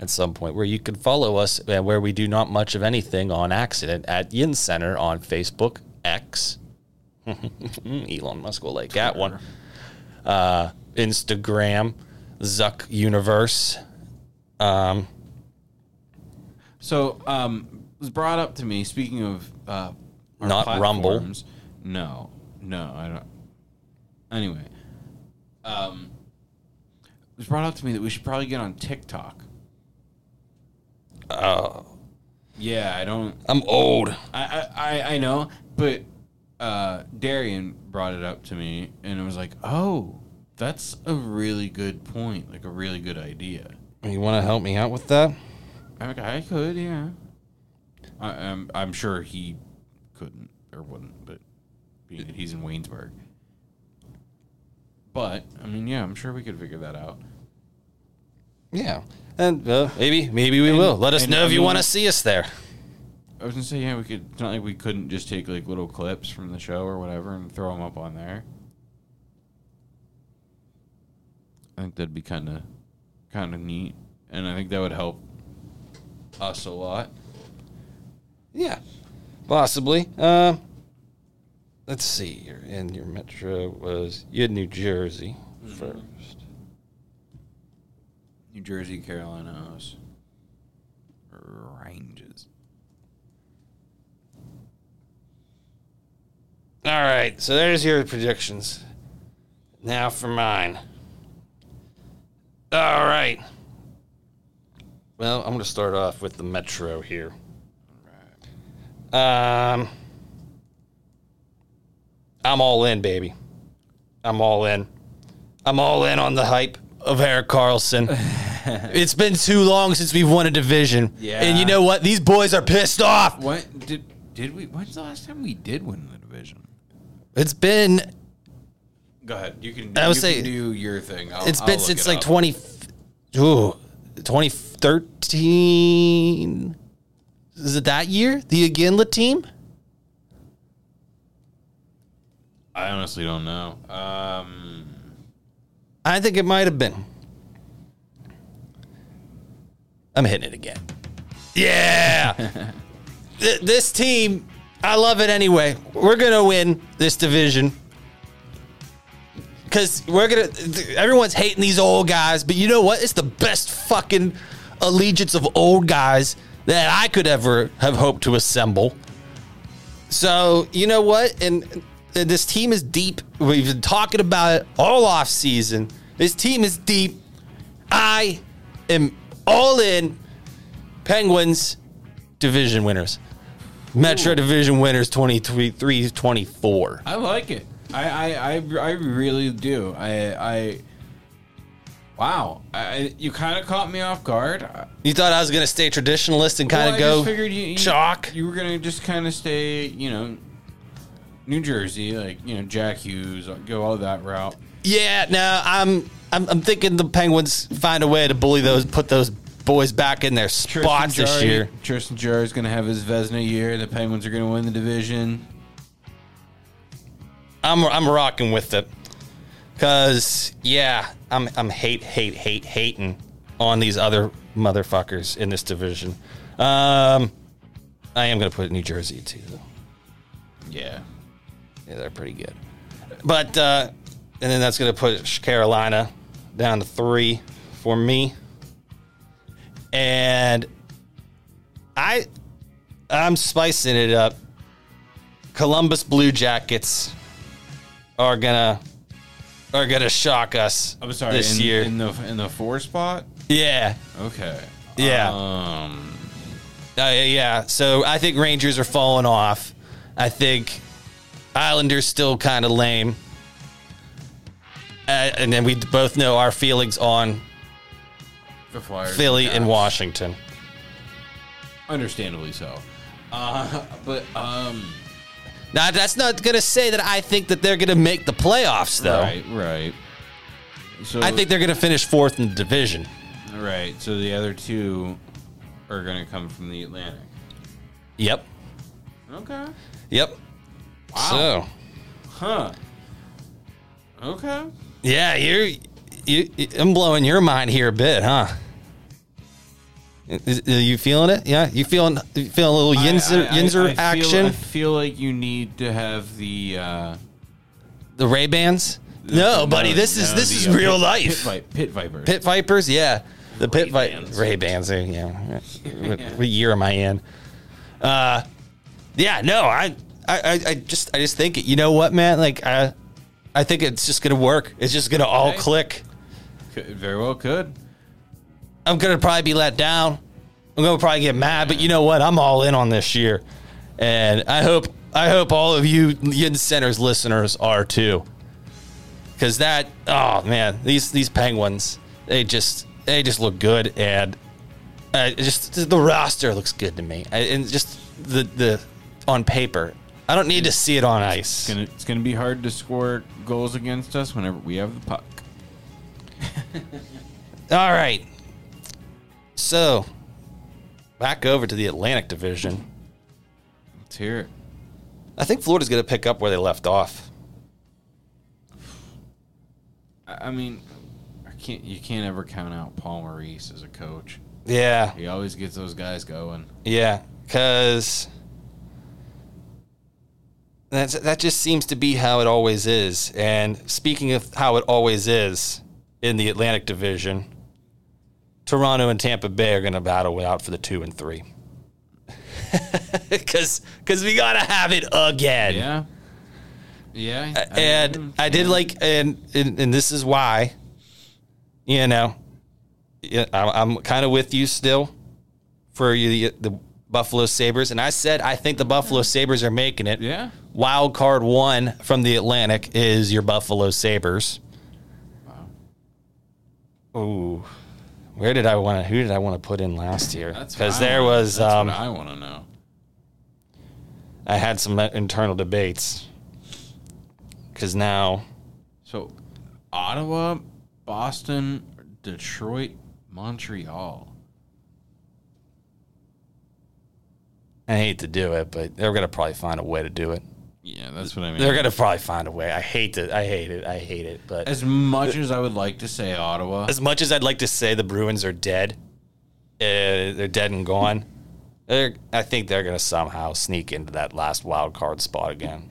at some point where you can follow us uh, where we do not much of anything on accident at YinzCenter on Facebook X. Elon Musk will like that one. Uh, Instagram, Zuck Universe. Um, So, um, it was brought up to me. Speaking of uh, Not Rumble. No, no, I don't. Anyway, um, it was brought up to me that we should probably get on TikTok. oh, Yeah, I don't. I'm old. I, I, I know, but uh, Darian brought it up to me, and it was like, oh, that's a really good point, like a really good idea. You want to help me out with that? I, I could, yeah. I, I'm I'm sure he couldn't or wouldn't, but being that he's in Waynesburg. But I mean, yeah, I'm sure we could figure that out. Yeah. And uh, maybe maybe we will. Let us know if you want to see us there. I was gonna say, yeah, we could. It's not like we couldn't just take like little clips from the show or whatever and throw them up on there. I think that'd be kind of, kind of neat, and I think that would help us a lot. Yeah. Possibly. Uh, let's see. Your in your metro was you had New Jersey first. New Jersey, Carolina House, Rangers. All right. So there's your predictions. Now for mine. All right. Well, I'm going to start off with the metro here. Um, I'm all in, baby. I'm all in. I'm all in on the hype of Erik Karlsson. it's been too long since we've won a division. Yeah. And you know what? These boys are pissed off. What did did we? When's the last time we did win the division? It's been Go ahead. You can. I would you say- can do your thing. I'll, it's I'll been look since it like up. 20 ooh, 2013. Is it that year? The Iginla team? I honestly don't know. Um, I think it might have been. I'm hitting it again. Yeah. Th- this team, I love it anyway. We're going to win this division. Because we're going to, everyone's hating these old guys, but you know what? It's the best fucking allegiance of old guys that I could ever have hoped to assemble. So, you know what? And, and this team is deep. We've been talking about it all off season. This team is deep. I am all in Penguins division winners. Metro division winners 23 24. I like it. I I, I, I really do. I I. Wow, I, you kind of caught me off guard. You thought I was going to stay traditionalist and kind of I go figured you, you, chalk? You were gonna just kind of stay, you know, New Jersey, like you know, Jack Hughes, go all that route. Yeah, no, I'm, I'm I'm thinking the Penguins find a way to bully those, put those boys back in their spots this Jarry- year. Tristan Jarry is gonna have his Vezina year. The Penguins are gonna win the division. I'm I'm rocking with it. Cause yeah, I'm I'm hate hate hate hating on these other motherfuckers in this division. Um, I am gonna put New Jersey too. Though. Yeah, Yeah, they're pretty good. But uh, and then that's gonna put Carolina down to three for me. And I I'm spicing it up. Columbus Blue Jackets are gonna are gonna shock us I'm sorry. this in, year. in the in the four spot. yeah. Okay. Yeah. Um. Uh, yeah, so I think Rangers are falling off. I think Islanders still kind of lame. Uh, and then we both know our feelings on The Flyers. Philly and Washington. Understandably so. Uh, but um. Now, that's not going to say that I think that they're going to make the playoffs, though. Right. Right. So I think they're going to finish fourth in the division. right. So the other two are gonna come from the Atlantic. Yep. Okay. Yep. So, Huh. Okay. yeah, you're you, I'm blowing your mind here a bit, huh? Is- Are you feeling it? Yeah, you feeling you feeling a little Yinzer, I- I- Yinzer I feel- action? I feel like you need to have the. Uh, the Ray Bans? No, buddy, this is this the, is uh, real pit, life. Pit, pit Viper. Pit Vipers, yeah. The Pit Vi- Ray-Bans. Ray uh, yeah. what, what year am I in? Uh, yeah, no, I, I, I- I just, I just think, it. you know what, man? Like, I, I think it's just gonna work. It's just gonna all Okay. click. Could, very well could. I'm gonna probably be let down. I'm gonna probably get mad, but you know what? I'm all in on this year, and I hope, I hope all of you YinzCenters listeners are too. Because that, oh man, these these Penguins, they just they just look good, and uh, just the roster looks good to me, I, and just the the on paper. I don't need to see it on ice. It's gonna, it's gonna be hard to score goals against us whenever we have the puck. All right. So, back over to the Atlantic Division. Let's hear it. I think Florida's going to pick up where they left off. I mean, I can't. You can't ever count out Paul Maurice as a coach. Yeah, He always gets those guys going. yeah, because that's that just seems to be how it always is. And speaking of how it always is in the Atlantic Division, Toronto and Tampa Bay are going to battle it out for the two and three. Because we got to have it again. Yeah. Yeah. I- and I did like, and, and and this is why, you know, I'm, I'm kind of with you still for you, the Buffalo Sabres, and I said I think the Buffalo Sabres are making it. Yeah. Wild card one from the Atlantic is your Buffalo Sabres. Wow. Ooh, where did I want to? Who did I want to put in last year? Because I there was, That's um, what I want to know. I had some internal debates. Because now So, Ottawa, Boston, Detroit, Montreal. I hate to do it, but they're gonna probably find a way to do it. Yeah, that's what I mean. They're gonna probably find a way. I hate it. I hate it. I hate it. But as, much as I would like to say Ottawa, as much as I'd like to say the Bruins are dead, uh, they're dead and gone. They're, I think they're gonna somehow sneak into that last wild card spot again.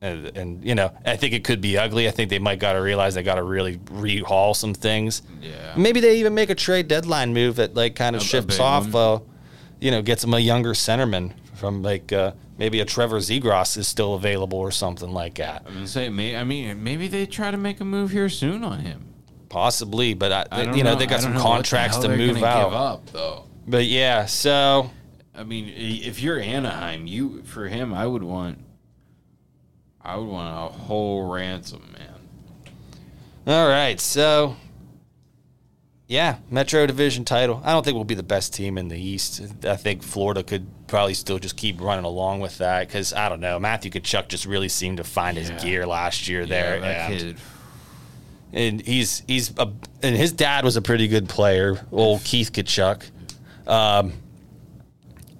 And, and you know, I think it could be ugly. I think they might got to realize they got to really rehaul some things. yeah, Maybe they even make a trade deadline move that like kind of A- shifts off, uh, you know, gets them a younger centerman from like uh, maybe a Trevor Zegras is still available or something like that. I'm gonna say, may, I mean, maybe they try to make a move here soon on him. Possibly, but I, I you know, they got some know contracts to move out. Give up though. But yeah, so I mean, if you're Anaheim, you for him, I would want, I would want a whole ransom, man. all right, so yeah, Metro Division title. I don't think we'll be the best team in the East. I think Florida could probably still just keep running along with that because I don't know. Matthew Tkachuk just really seemed to find his gear last year there. yeah, that kid. and he's he's a, and his dad was a pretty good player, old Keith Tkachuk, um,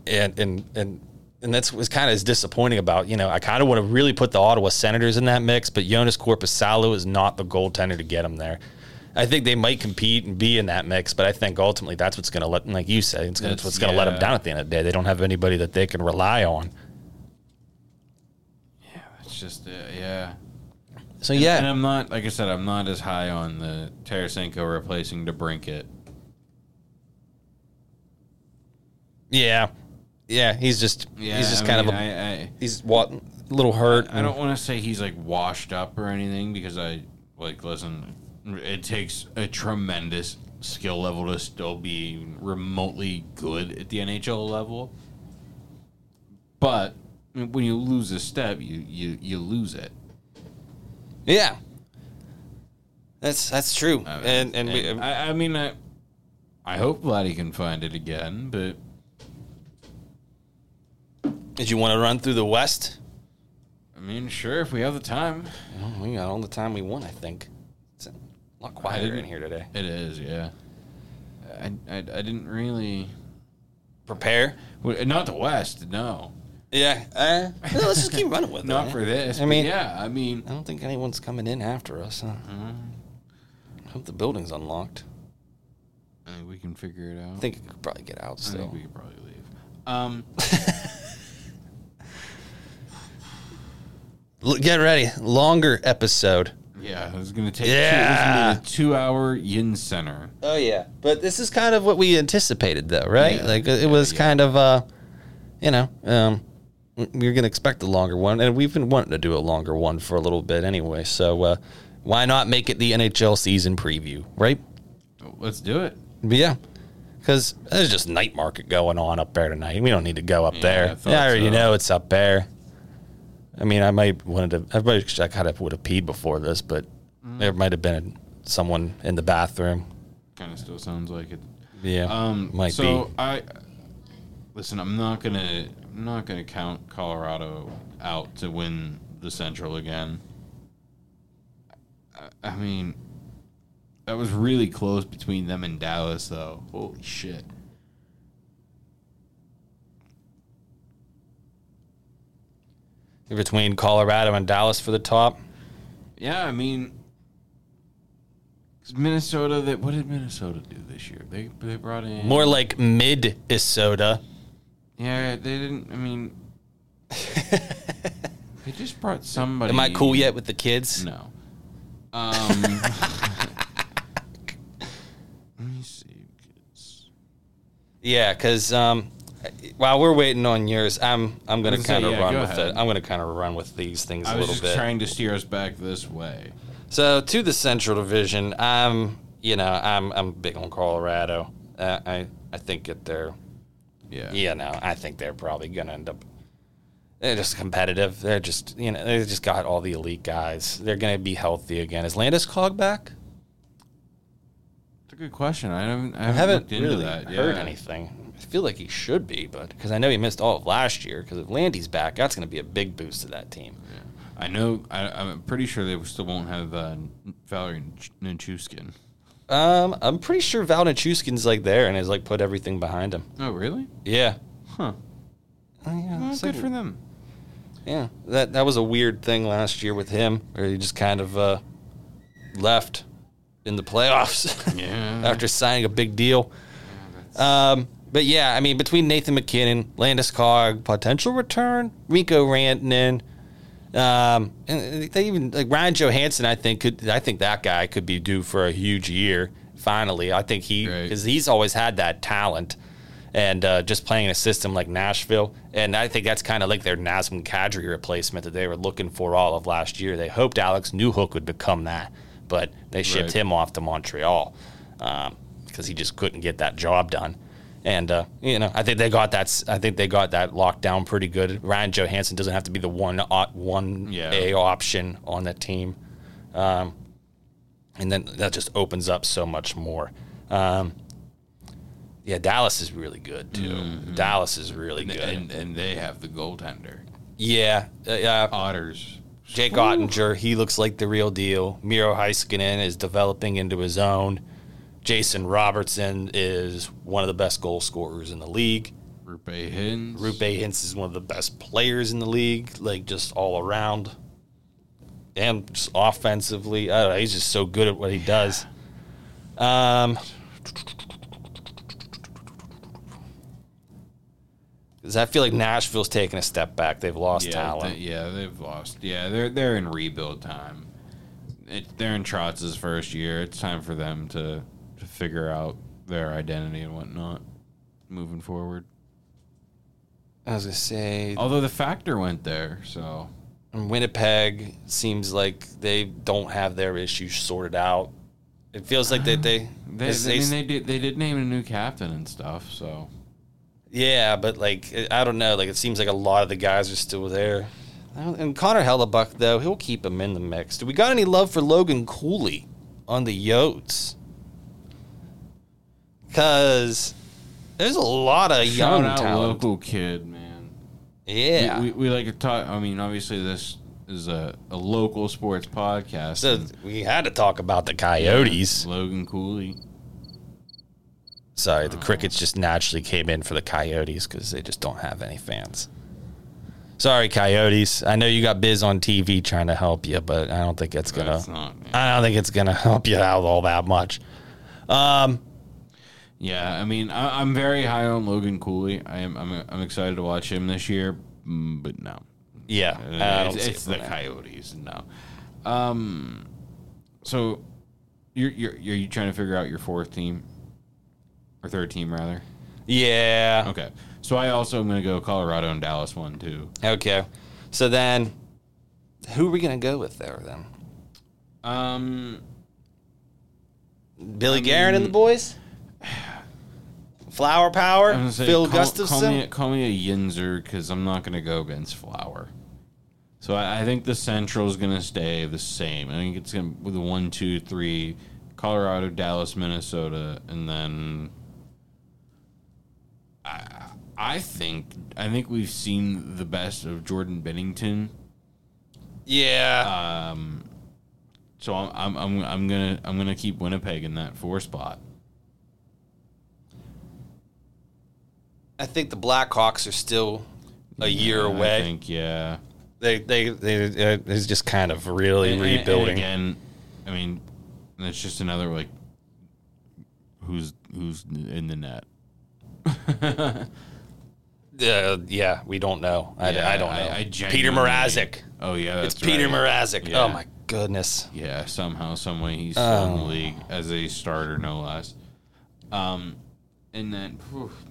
and and and and that's was kind of as disappointing about you know I kind of want to really put the Ottawa Senators in that mix, but Joonas Korpisalo is not the goaltender to get him there. I think they might compete and be in that mix, but I think ultimately that's what's going to let, like you said, it's, gonna, it's what's going to let them down at the end of the day. They don't have anybody that they can rely on. Yeah, that's just, uh, yeah. So And yeah, and I'm not, like I said, I'm not as high on the Tarasenko replacing DeBrincat. yeah, yeah. He's just Yeah, he's just I kind mean, of a I, I, he's what little hurt. I don't want to say he's like washed up or anything because I like listen. It takes a tremendous skill level to still be remotely good at the NHL level. But when you lose a step, you you you lose it. Yeah, that's that's true. Uh, and and, we, I, I mean, I I hope Vladdy can find it again, but did you want to run through the West? I mean, sure if we have the time. Well, we got all the time we want. I think a lot quieter in here today. It is, yeah. I I, I didn't really. Prepare. Not the West, no. Yeah. Uh, no, let's just keep running with it. Not man. for this. I I mean- mean, yeah. I mean, I don't think anyone's coming in after us. Huh? Mm-hmm. I hope the building's unlocked. I think we can figure it out. I think I could probably get out I still. think we could probably leave. Um, L- Get ready. Longer episode. Yeah, it was gonna take. Yeah. two, gonna be a two hour YinzCenter. Oh yeah, but this is kind of what we anticipated, though, right? Yeah. Like it Yeah, was kind of, uh, you know, um, we are gonna expect a longer one, and we've been wanting to do a longer one for a little bit anyway. So uh, why not make it the NHL season preview, right? Let's do it. But yeah, because there's just night market going on up there tonight. We don't need to go up I there. Yeah, I already so. know it's up there. I mean, I might wanted to. I, might, I kind of would have peed before this, but Mm. there might have been someone in the bathroom. Kind of still sounds like it. Yeah, Um, might so be. I listen. I'm not gonna. I'm not gonna count Colorado out to win the Central again. I, I mean, that was really close between them and Dallas, though. Holy shit! Between Colorado and Dallas for the top. Yeah, I mean, Minnesota. That what did Minnesota do this year? They they brought in More like mid Isota. Yeah, they didn't. I mean, they just brought somebody. Am I cool yet with the kids? No. Um, let me see. Kids. Yeah, because um, while we're waiting on yours, I'm I'm gonna I kind of yeah, run go with ahead. it. I'm gonna kind of run with these things I a was little just bit. trying to steer us back this way. So to the Central Division, I'm you know I'm I'm big on Colorado. Uh, I I think that they're Yeah. you know I think they're probably gonna end up. They're just competitive. They're just you know they just got all the elite guys. They're gonna be healthy again. Is Landeskog back? It's a good question. I haven't. I I haven't, haven't looked into really that. heard yeah. anything. I feel like he should be, but because I know he missed all of last year. Because if Landy's back, that's going to be a big boost to that team. I know. I, I'm pretty sure they still won't have uh, Valeri Nichushkin. Um, I'm pretty sure Val Nichushkin's like there and has like put everything behind him. Oh, really? Yeah. Huh. Oh, yeah, Well, good like- for them. Yeah, that that was a weird thing last year with him, where he just kind of uh, left in the playoffs Yeah. after signing a big deal. Um, but yeah, I mean, between Nathan MacKinnon, Landis Cog, potential return, Rico Rantanen, um, and they even like Ryan Johansen. I think could I think that guy could be due for a huge year. Finally, I think he because he's always had that talent, and uh, just playing in a system like Nashville, and I think that's kind of like their Nazem Kadri replacement that they were looking for all of last year. They hoped Alex Newhook would become that, but they shipped Right. him off to Montreal because he just couldn't get that job done. And uh, you know, I think they got that. I think they got that locked down pretty good. Ryan Johansen doesn't have to be the one op- one Yeah. A option on that team, um, and then that just opens up so much more. Um, yeah, Dallas is really good too. Dallas is really good. and, and they have the goaltender. yeah, uh, uh, Otters. Jake Oettinger, he looks like the real deal. Miro Heiskanen is developing into his own. Jason Robertson is one of the best goal scorers in the league. Roope Hintz. Roope Hintz is one of the best players in the league, like just all around. And just offensively, I don't know, he's just so good at what he does. Um, 'cause I feel like Nashville's taking a step back. They've lost yeah, talent. they- yeah, they've lost. Yeah, they're they're in rebuild time. It, they're in Trotz's first year. It's time for them to figure out their identity and whatnot moving forward. As I was gonna say Although the factor went there, so Winnipeg seems like they don't have their issues sorted out. It feels like that they, they, 'cause I they- mean they did they did name a new captain and stuff. So yeah, but like I don't know. Like it seems like a lot of the guys are still there. And Connor Hellebuyck though, he'll keep him in the mix. Do we got any love for Logan Cooley on the Yotes? Because there's a lot of young shout talent. local kid, man. Yeah. We, we, we like to talk. I mean, obviously this is a, a local sports podcast. so we had to talk about the Coyotes. Logan Cooley. Sorry, the Crickets just naturally came in for the Coyotes because they just don't have any fans. Sorry, Coyotes. I know you got Biz on TV trying to help you, but I don't think it's gonna. Not. I don't think it's gonna help you out all that much. Um, Yeah, I mean, I, I'm very high on Logan Cooley. I am. I'm, I'm excited to watch him this year, mm, but no, yeah, I don't it's, it's the. Coyotes. No. Um. So, you're you're you're you trying to figure out your fourth team or third team rather? Yeah. Okay. So I also am going to go Colorado and Dallas one too. Okay. So then, who are we gonna go with there then? Um. Billy Garrett and the boys. Flower Power. I'm gonna say Phil call, Gustavsson. Call me, call me a Yinzer because I'm not going to go against Flower. So I, I think the Central is going to stay the same. I think it's going to with the one, two, three, Colorado, Dallas, Minnesota, and then I, I think I think we've seen the best of Jordan Binnington. yeah. Um, so I'm, I'm I'm I'm gonna I'm gonna keep Winnipeg in that four spot. I think the Blackhawks are still a year Yeah, away. I think yeah. They they they uh, it's just kind of really And- and- and rebuilding. again, I mean, it's just another like who's who's in the net. Uh, yeah, we don't know. I, Yeah, I don't know. I- I Peter Mrazek. Oh yeah, It's Peter right. Mrazek. Yeah. Oh my goodness. Yeah, somehow, some way, he's still in Oh. the league as a starter, no less. Um, and then,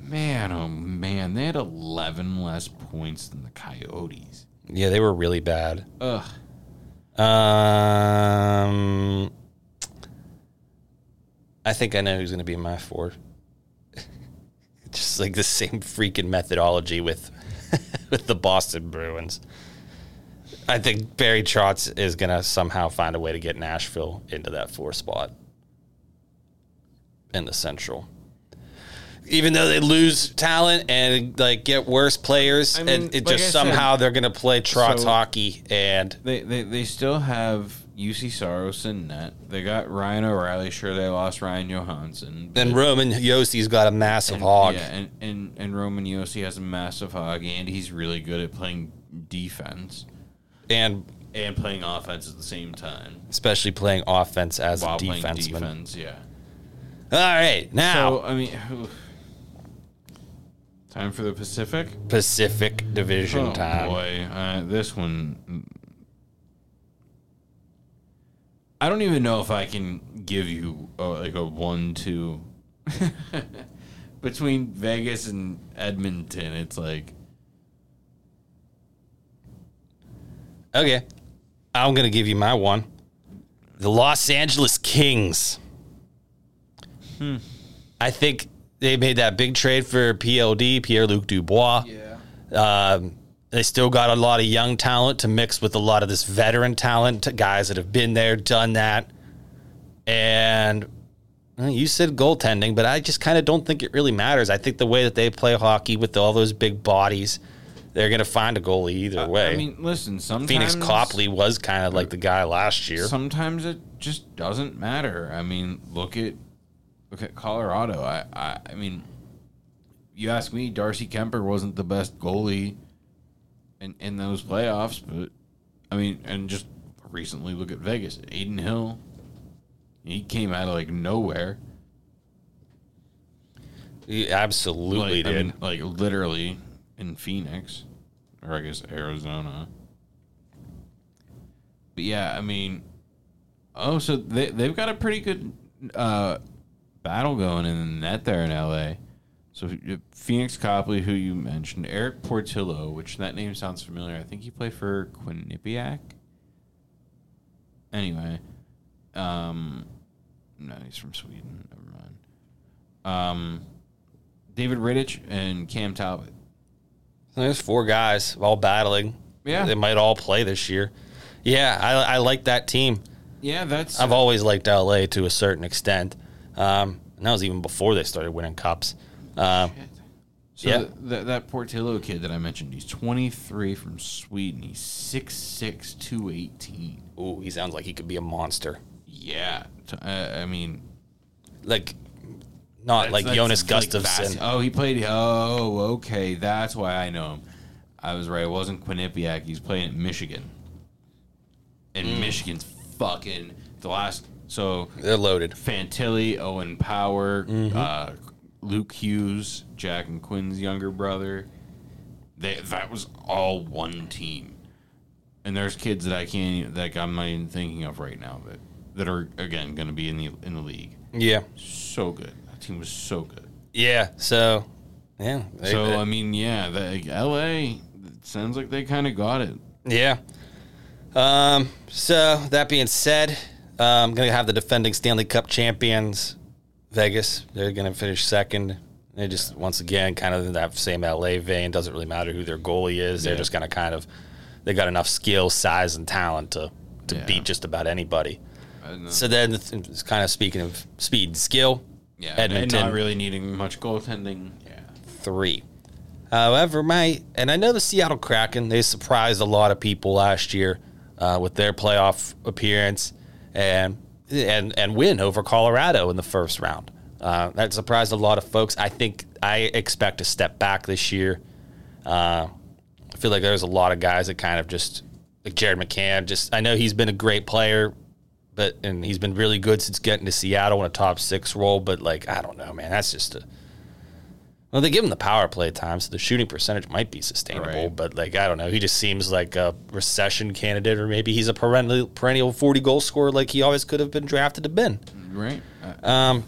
man, oh man, they had eleven less points than the Coyotes. Yeah, they were really bad. Ugh. Um, I think I know who's going to be my four. Just like the same freaking methodology with with the Boston Bruins. I think Barry Trotz is going to somehow find a way to get Nashville into that four spot in the Central. Even though they lose talent and like get worse players, I mean, and it like just I said, somehow they're going to play Trotz so- hockey and They, they they still have Juuse Saros in net. They got Ryan O'Reilly. Sure, they lost Ryan Johansen. Then Roman Josi's got a massive and, hog. Yeah, and, and, and Roman Josi has a massive hog, and he's really good at playing defense And and playing offense at the same time especially playing offense as while a defenseman. defense. Yeah. All right, now So I mean, time for the Pacific. Pacific Division oh time. boy, uh, this one. I don't even know if I can give you uh, like a one-two between Vegas and Edmonton. It's like Okay, I'm gonna give you my one. The Los Angeles Kings. Hmm. I think they made that big trade for PLD, Pierre Luc Dubois. yeah. Um, they still got a lot of young talent to mix with a lot of this veteran talent, guys that have been there, done that. And you said goaltending, but I just kind of don't think it really matters. I think the way that they play hockey with all those big bodies, they're going to find a goalie either way. I mean, listen. Sometimes Pheonix Copley was kind of like the guy last year. Sometimes it just doesn't matter. I mean, look at Colorado. I I, I mean, you ask me, Darcy Kuemper wasn't the best goalie in in those playoffs, but I mean, and just recently look at Vegas. Adin Hill, he came out of like nowhere. He absolutely like, I did. mean, like literally in Phoenix, or I guess Arizona. But yeah, I mean, oh, so they they've got a pretty good uh, battle going in the net there in LA. So Pheonix Copley, who you mentioned, Erik Portillo, which that name sounds familiar. I think he played for Quinnipiac. Anyway, um, no, he's from Sweden. Never mind. Um, David Rittich and Cam Talbot. There's four guys all battling. Yeah. They might all play this year. Yeah, I, I like that team. Yeah, that's I've always liked LA to a certain extent. Um, and that was even before they started winning cups. Um, So Yeah. th- that that Portillo kid that I mentioned, he's 23 from Sweden. He's 6'6", 218. ooh, he sounds like he could be a monster. Yeah, T- uh, I mean, Like, not like that's- Jonas that's like Gustavsson. Oh, he played. Oh, okay, that's why I know him. I was right. It wasn't Quinnipiac. He's playing at Michigan, and Mm. Michigan's fucking the last. So They're loaded. Fantilli, Owen Power, Mm-hmm. uh, Luke Hughes, Jack and Quinn's younger brother. They, that was all one team. And there's kids that I can't that I'm not even thinking of right now that that are again going to be in the in the league. Yeah. So good. That team was so good. Yeah. So, yeah. they- So they- I mean, yeah, the, L.A. It sounds like they kind of got it. Yeah. Um, so that being said, I'm gonna have the defending Stanley Cup champions, Vegas. They're gonna finish second. They just once again kind of in that same LA vein. Doesn't really matter who their goalie is. They're Yeah. just gonna kind of they got enough skill, size, and talent to to Yeah. beat just about anybody. So then it's kind of speaking of speed, and skill. yeah, and Edmonton not really needing much goaltending. Yeah, three. However, my and I know the Seattle Kraken they surprised a lot of people last year uh, with their playoff appearance and and and win over Colorado in the first round. Uh, that surprised a lot of folks. I think I expect a step back this year. Uh, I feel like there's a lot of guys that kind of just like Jared McCann. Just I know he's been a great player, but and he's been really good since getting to Seattle in a top six role. But like I don't know, man, that's just a well, they give him the power play time, so the shooting percentage might be sustainable. Right. But like, I don't know. He just seems like a recession candidate, or maybe he's a perennial perennial forty goal scorer, like he always could have been drafted to been. right. Um,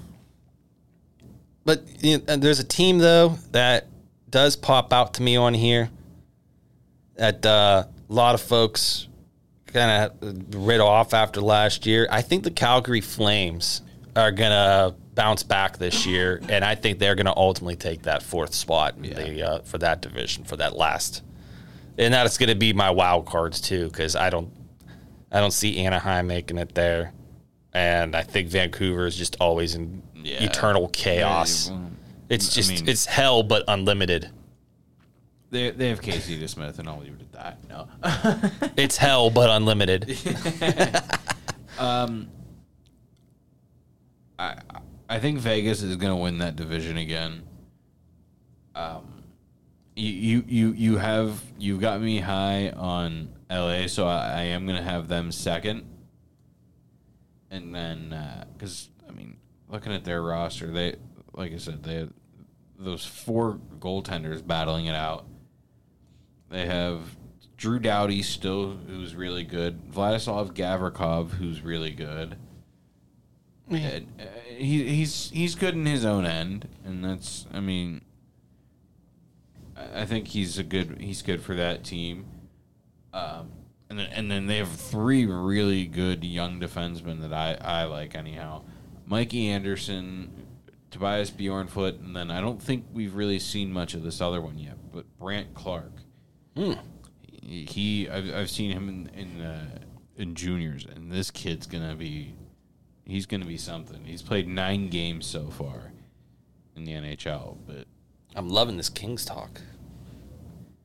but you know, and there's a team though that does pop out to me on here that uh, a lot of folks kind of rid off after last year. I think the Calgary Flames are gonna bounce back this year, and I think they're gonna ultimately take that fourth spot in the, uh, for that division for that last. And that's gonna be my wild cards too, because I don't, I don't see Anaheim making it there, and I think Vancouver is just always in Yeah. eternal chaos. Yeah, it's I just mean- it's hell but unlimited. They they have Casey DeSmith and I'll leave it at that. No, It's hell but unlimited. I I think Vegas is going to win that division again. Um, you you you you have you've got me high on LA, so I, I am going to have them second. And then, because I mean, looking at their roster, they like I said, they have those four goaltenders battling it out. They have Drew Doughty still, who's really good. Vladislav Gavrikov, who's really good. And, uh, he, he's he's good in his own end, and that's I mean, I I think he's a good he's good for that team. Um, and then, and then they have three really good young defensemen that I, I like anyhow. Mikey Anderson, Tobias Björnfot, and then I don't think we've really seen much of this other one yet, but Brandt Clarke. He, he I've, I've seen him in in, uh, in juniors, and this kid's gonna be he's gonna be something. He's played nine games so far in the NHL, but I'm loving this Kings talk.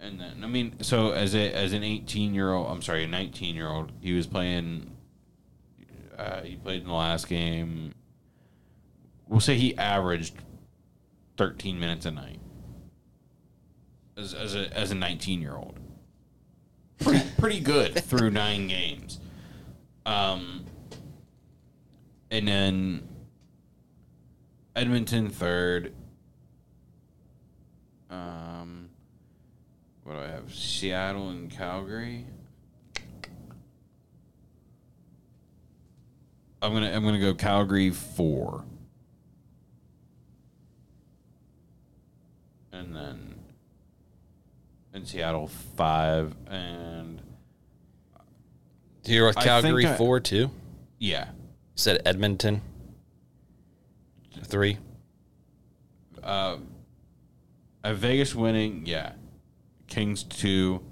and then I mean, so as a as an 18 year old, I'm sorry, a 19 year old, he was playing. Uh, he played in the last game. We'll say he averaged 13 minutes a night. As as a as a 19 year old, pretty pretty good through nine games. Um, and then Edmonton third. Um, what do I have? Seattle and Calgary. I'm gonna I'm gonna go Calgary four, and then and Seattle five, and You're with Calgary I- four two. yeah, Said Edmonton three. uh, uh, Vegas winning, yeah. Kings two,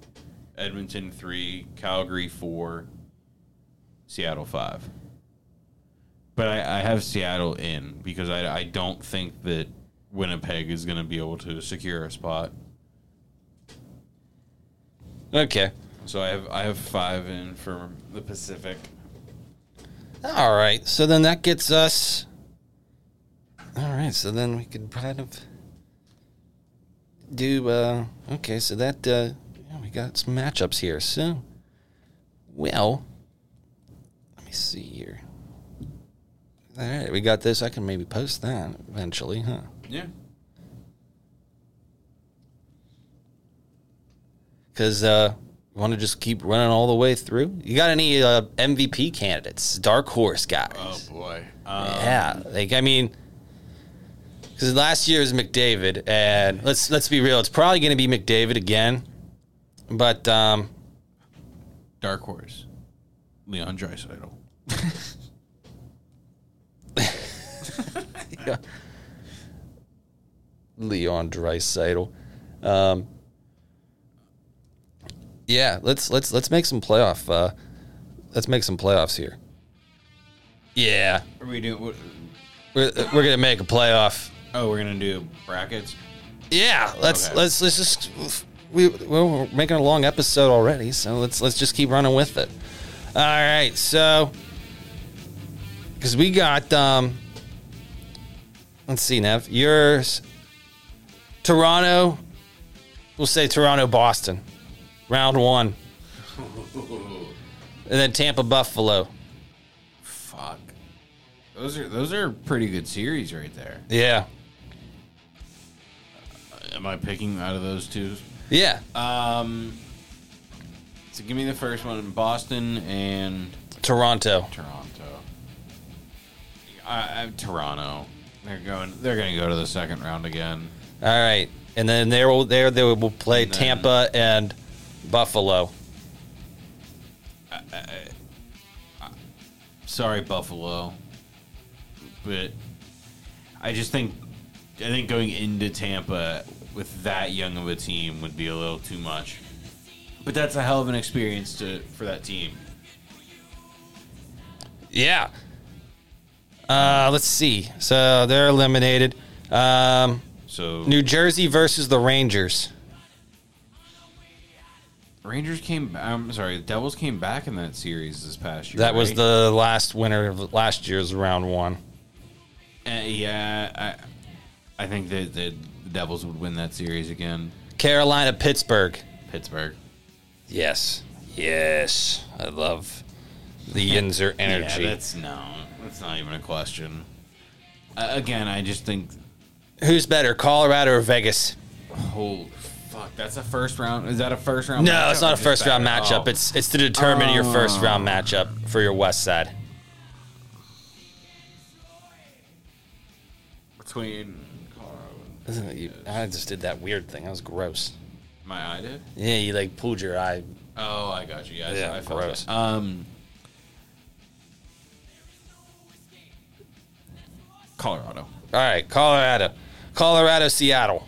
Edmonton three, Calgary four, Seattle five. But I, I have Seattle in because I, I don't think that Winnipeg is going to be able to secure a spot. Okay. So I have I have five in for the Pacific. All right. So then that gets us. All right. So then we could kind of do. uh Okay. So that. uh Yeah, we got some matchups here. So, well, let me see here. All right, we got this. I can maybe post that eventually, huh? Yeah. Because uh, want to just keep running all the way through. You got any uh, MVP candidates, dark horse guys? Oh boy. Um, Yeah, like I mean, because last year was McDavid, and let's let's be real, it's probably going to be McDavid again. But um, Dark horse. Leon Draisaitl. Leon Draisaitl, um, yeah, let's let's let's make some playoff. Uh, let's make some playoffs here. Yeah, Are we doing? What, we're we're gonna make a playoff. oh, we're gonna do brackets. Yeah, let's Okay. let's let's just we we're making a long episode already, so let's let's just keep running with it. All right, so because we got um, let's see, Nev, yours, Toronto. We'll say Toronto, Boston, round one, and then Tampa, Buffalo. Fuck. Those are those are pretty good series right there. Yeah, Am I picking out of those two? yeah, Um. So give me the first one: Boston and Toronto. Toronto. I, I, Toronto. They're going. They're going to go to the second round again. All right, and then there will there they will play And then- Tampa and Buffalo. Sorry, Buffalo, but I just think I think going into Tampa with that young of a team would be a little too much. But that's a hell of an experience to for that team. Yeah. Uh, let's see. So they're eliminated. Um, So New Jersey versus the Rangers. Rangers came. I'm sorry, the Devils came back in that series this past year. That was right? the last winner of last year's round one. Uh, yeah, I I think that the Devils would win that series again. Carolina, Pittsburgh. Pittsburgh. Yes. Yes. I love the Yinzer energy. Yeah, that's no, that's not even a question. Uh, again, I just think, Who's better, Colorado or Vegas? holy fuck, that's a first round. Is that a first round? No, matchup it's not a first round matchup. Oh. It's it's to determine your first round matchup for your West side. between Colorado. and- Isn't it- you- I just did that weird thing. That was gross. My eye did. Yeah, you like pulled your eye. Oh, I got you. Yeah, Yeah, I felt gross. it. Um, Colorado. All right, Colorado, Colorado, Seattle,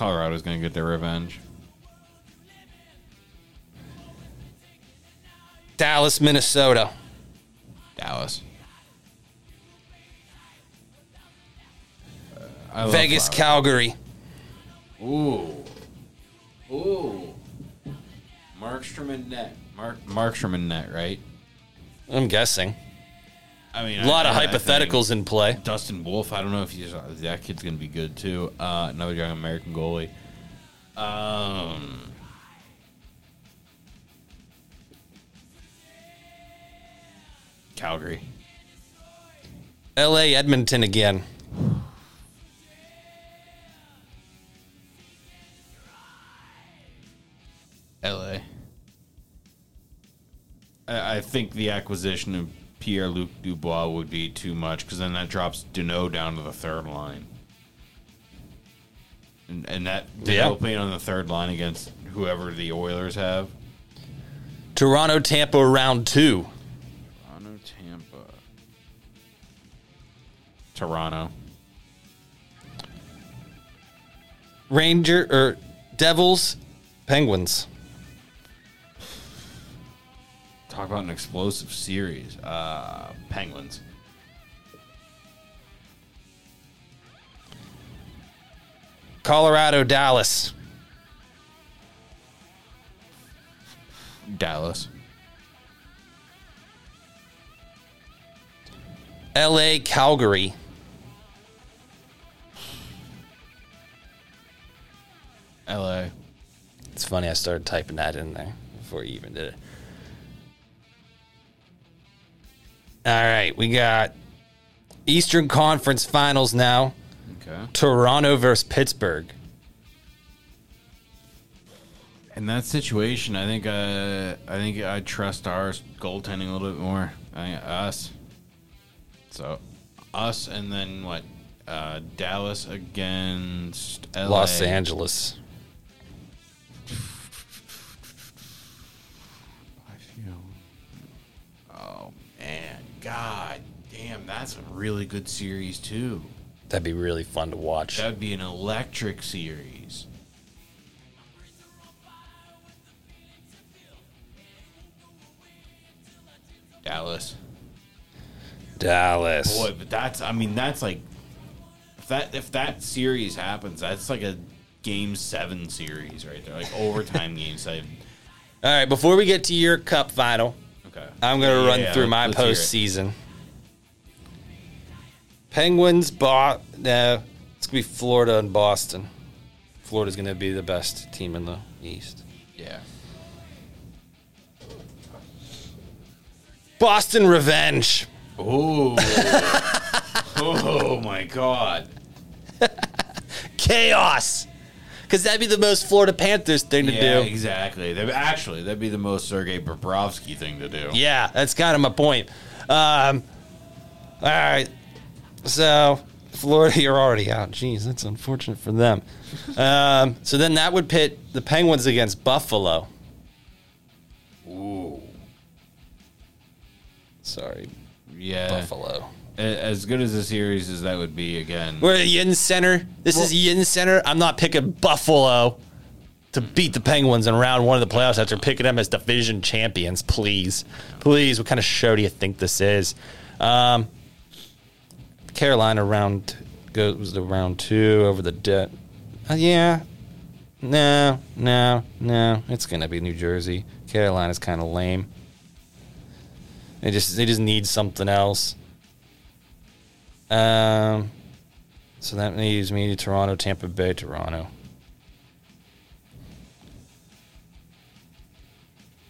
Colorado's gonna get their revenge. Dallas, Minnesota, Dallas. Uh, Vegas. Calgary. Ooh. Ooh. Markstrom and net. Mark Markstrom and net, right? I'm guessing I mean, a lot I- of I- hypotheticals in play. Dustin Wolf. I don't know if he's that kid's gonna be good too. Uh, another young American goalie. Um. Calgary. L.A., Edmonton again. LA. I, I think the acquisition of Pierre Luc Dubois would be too much because then that drops Danault down to the third line. And, and that Yeah. Danault playing on the third line against whoever the Oilers have. Toronto, Tampa, round two. Toronto, Tampa. Toronto. Ranger or Devils, Penguins. Talk about an explosive series. Uh, Penguins. Colorado, Dallas. Dallas. L.A., Calgary. LA. It's funny. I started typing that in there before you even did it. All right, we got Eastern Conference Finals now. Okay. Toronto versus Pittsburgh. In that situation, I think uh, I think I trust our goaltending a little bit more. I us. So, us, and then what? Uh, Dallas against LA. Los Angeles. God damn, that's a really good series too. That'd be really fun to watch. That'd be an electric series. Dallas. Dallas. Boy, but that's I mean that's like if that if that series happens, that's like a game seven series right there. Like overtime game seven. All right, before we get to your cup final, Okay. I'm going to Yeah, run yeah, through my postseason. Penguins, Bo- no, it's going to be Florida and Boston. Florida's going to be the best team in the East. Yeah. Boston Revenge. Oh. oh my god. Chaos. Because that'd be the most Florida Panthers thing to Yeah, do. exactly. That'd, actually, that'd be the most Sergei Bobrovsky thing to do. Yeah, that's kind of my point. Um, all right. So, Florida, you're already out. Jeez, that's unfortunate for them. Um, so then that would pit the Penguins against Buffalo. Ooh. Sorry, Yeah. Buffalo. A- As good as a series as that would be, again. We're at Yin Center. This is YinzCenter. I'm not picking Buffalo to beat the Penguins in round one of the playoffs after picking them as division champions. Please, please. What kind of show do you think this is? Um, Carolina round goes to round two over the debt. Uh, yeah. No, no, no. It's gonna be New Jersey. Carolina's kind of lame. They just they just need something else. Um, so that leaves me to Toronto, Tampa Bay, Toronto.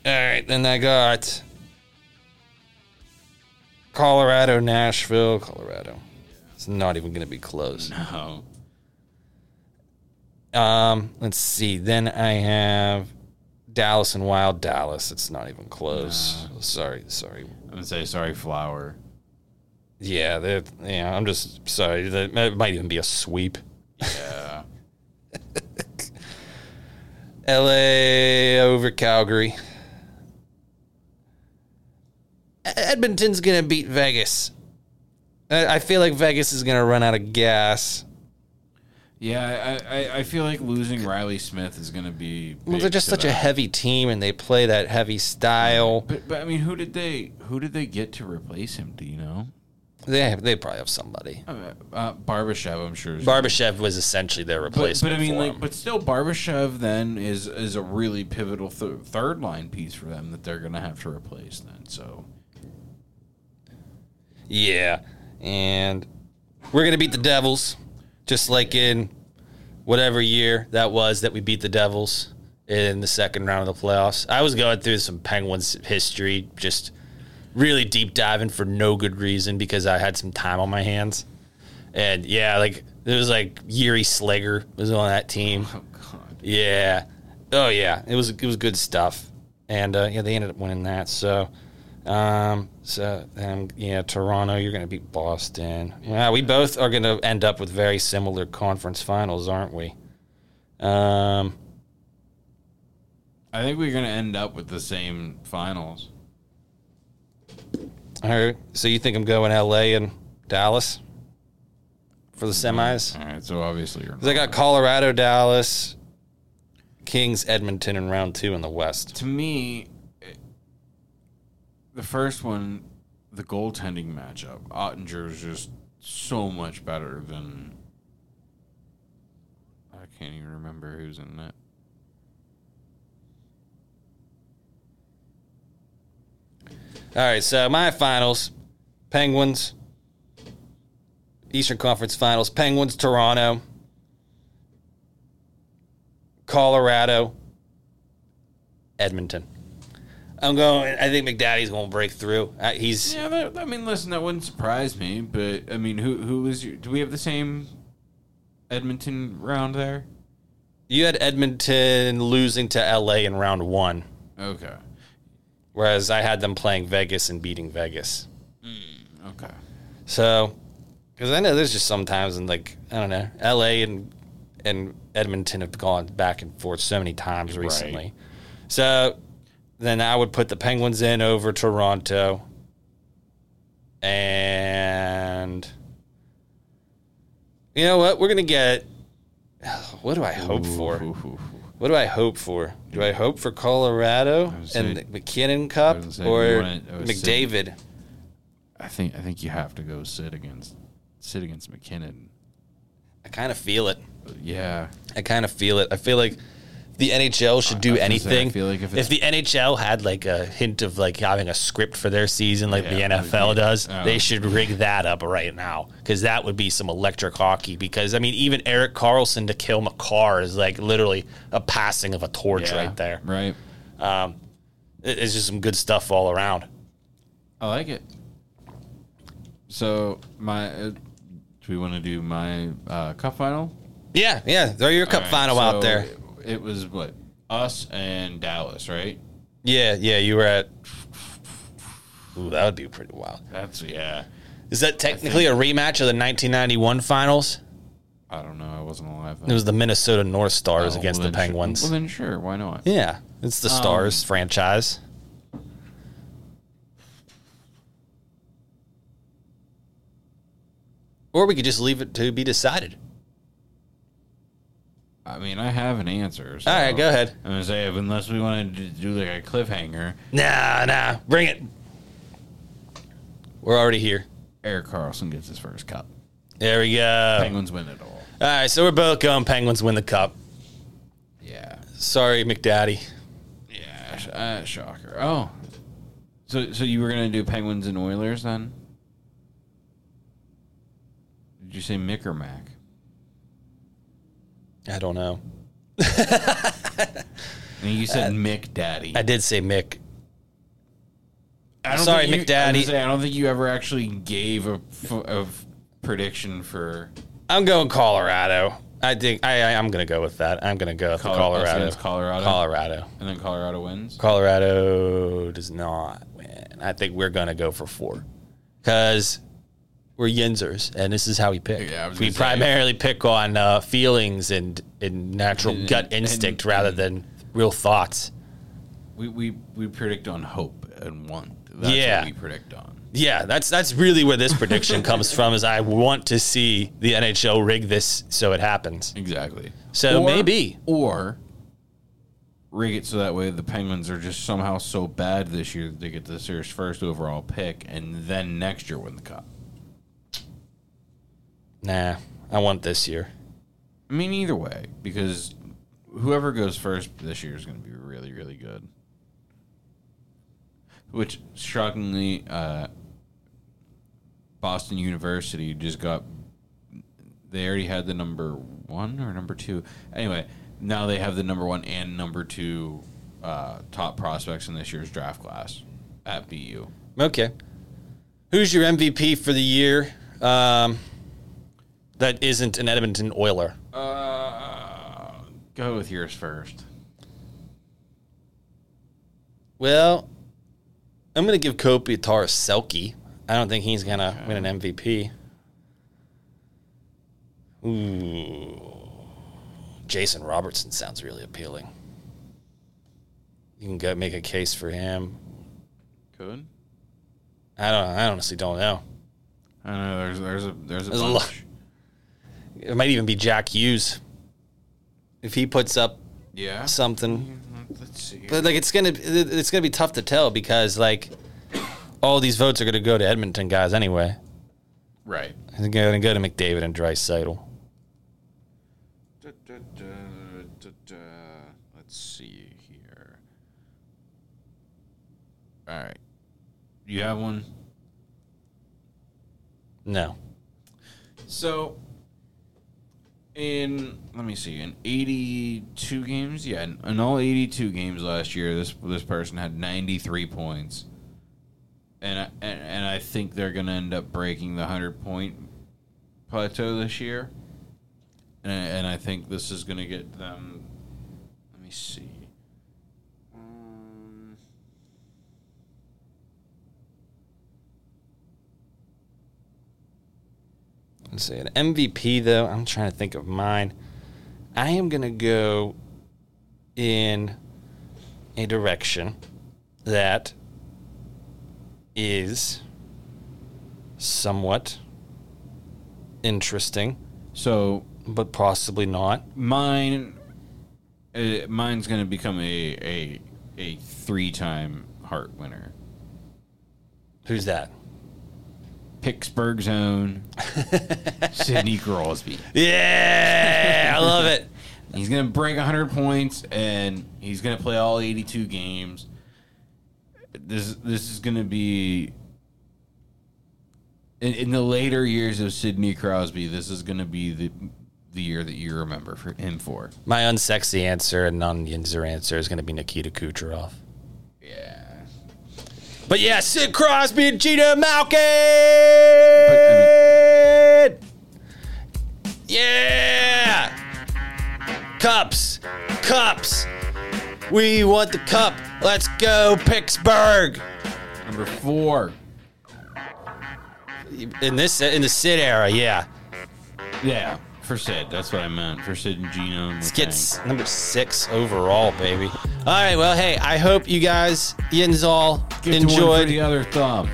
All right, then I got Colorado, Nashville, Colorado. It's not even going to be close. No. Um, let's see. Then I have Dallas and Wild Dallas. It's not even close. Sorry, sorry. I'm going to say sorry, Flower. Yeah, yeah. I'm just sorry. That it might even be a sweep. Yeah. LA over Calgary. Edmonton's gonna beat Vegas. I feel like Vegas is gonna run out of gas. Yeah, I, I, I feel like losing Reilly Smith is going to be. Well, they're just such a heavy team, and they play that heavy style. But, but I mean, who did they who did they get to replace him? Do you know? They have, they probably have somebody. Uh, uh, Barbashev, I'm sure. is- Barbashev was essentially their but, replacement. but I mean, for like, him. but still, Barbashev then is is a really pivotal th- third line piece for them that they're going to have to replace. Then, so Yeah, and we're gonna beat the Devils, just like in whatever year that was that we beat the Devils in the second round of the playoffs. I was going through some Penguins history, just really deep diving for no good reason because I had some time on my hands, and yeah, like it was like Jiri Slegr was on that team. oh god, Yeah. Oh yeah. It was it was good stuff. And uh, yeah, they ended up winning that. So um so um, yeah, Toronto, you're gonna beat Boston. Yeah, we both are gonna end up with very similar conference finals, aren't we? Um I think we're going to end up with the same finals. All right. So you think I'm going LA and Dallas for the semis? All right, so obviously you're. 'Cause I got Colorado, Dallas, Kings, Edmonton in round two in the West. to me, it- the first one, the goaltending matchup, Oettinger is just so much better than. I can't even remember who's in that. All right, so my finals Penguins, Eastern Conference Finals, Penguins, Toronto, Colorado, Edmonton. I'm going. I think McDaddy's going to break through. Uh, he's Yeah, that, I mean, listen, that wouldn't surprise me. But I mean, who who was your? Do we have the same Edmonton round there? you had Edmonton losing to LA in round one, Okay, whereas I had them playing Vegas and beating Vegas. Hmm, okay. So, because I know there's just sometimes in like I don't know, L.A. and and Edmonton have gone back and forth so many times recently. So then I would put the Penguins in over Toronto, and you know what? We're gonna get. What do I hope for? What do I hope for? Do I hope for Colorado and say- the MacKinnon Cup would say you or want it- I would say- McDavid? I think I think you have to go sit against sit against MacKinnon. I kind of feel it. Yeah, I kind of feel it. I feel like the NHL should do say, I anything. feel like if if, the NHL had like a hint of like having a script for their season, like the NFL yeah. does, Oh. they should rig that up right now because that would be some electric hockey. Because I mean, even Erik Karlsson to Cale Makar is like literally a passing of a torch yeah, right there. Right. It- It's just some good stuff all around. I like it. So my, uh, do we want to do my uh, cup final? Yeah, yeah. Throw your cup right, final so out there. It was what us and Dallas, right? Yeah, yeah. You were at. Ooh, that would be pretty wild. That's yeah. Is that technically a rematch of the 1991 finals? I don't know. I wasn't alive. It was the Minnesota North Stars Oh, against well the then Penguins. well then, sure. Why not? yeah, it's the Um, Stars franchise. Or we could just leave it to be decided. I mean, I have an answer. So All right, go ahead. I'm gonna say if unless we wanted to do like a cliffhanger, Nah, nah, bring it. We're already here. Erik Karlsson gets his first cup. There we go. Penguins win it all. All right, so we're both going Penguins win the cup. Yeah. Sorry, McDaddy. Yeah. sh- Uh, shocker. Oh. So so you were gonna do Penguins and Oilers then? Did you say Mick or Mac? I don't know. You said uh, Mick Daddy. I did say Mick. I don't Sorry, think you- Mick Daddy. I, was gonna say, I don't think you ever actually gave a, a prediction for I'm going Colorado. I think I, I I'm gonna go with that. I'm gonna go with Colo- Colorado. Colorado? Colorado. and then Colorado wins. Colorado does not win. I think we're gonna go for four because we're Yinzers, and this is how we pick. Yeah, I was we gonna say- primarily pick on uh, feelings and, and natural And- gut and- instinct rather than real thoughts. We, we we predict on hope and want. That's Yeah. what we predict on. Yeah, that's that's really where this prediction comes from. Is I want to see the NHL rig this so it happens. Exactly. So maybe. or rig it so that way the Penguins are just somehow so bad this year that they get the series first overall pick, and then next year win the cup. Nah, I want this year. I mean, either way, because whoever goes first this year is going to be really, really good. Which, shockingly, uh, Boston University just got. They already had the number one or number two. Anyway, now they have the number one and number two uh, top prospects in this year's draft class at BU. Okay. Who's your MVP for the year? Um, that isn't an Edmonton Oiler. Uh, go with yours first. Well, I'm going to give Kopitar Selke. I don't think he's going to win an MVP. Ooh. Jason Robertson sounds really appealing. You can go make a case for him. Good. I don't. I honestly don't know. I don't know there's there's a there's a There's a lot. It might even be Jack Hughes. If he puts up Yeah. something, Let's see. but like it's gonna it's gonna be tough to tell because like all these votes are gonna go to Edmonton guys anyway. Right. They're gonna go to McDavid and Draisaitl. Let's see here. All right. You have one? No, So, in let me see in 82 games? Yeah in, all 82 games last year this this person had 93 points. And I, and, and I think they're going to end up breaking the 100 point plateau this year. And, and I think this is going to get them let me see um, Let's see, an MVP though. I'm trying to think of mine. I am gonna go in a direction that is somewhat interesting, so but possibly not. mine uh, mine's going to become a a a three-time heart winner Who's that? Pittsburgh's own Sidney Crosby. Yeah, I love it. He's going to break 100 points and he's going to play all 82 games. This this is going to be in, in the later years of Sidney Crosby. This is going to be the the year that you remember for him for. My unsexy answer and non-Yinzer answer is going to be Nikita Kucherov. But yeah, Sid Crosby and Geno Malkin. yeah. Cups. Cups. We want the cup. Let's go, Pittsburgh. Number 4. In this in the Sid era, yeah. Yeah, for Sid. That's what I meant. For Sid and Geno. And Let's get s- number six overall, baby. All right, well, hey, I hope you guys, Yins all Get to one for enjoyed. the other thumb.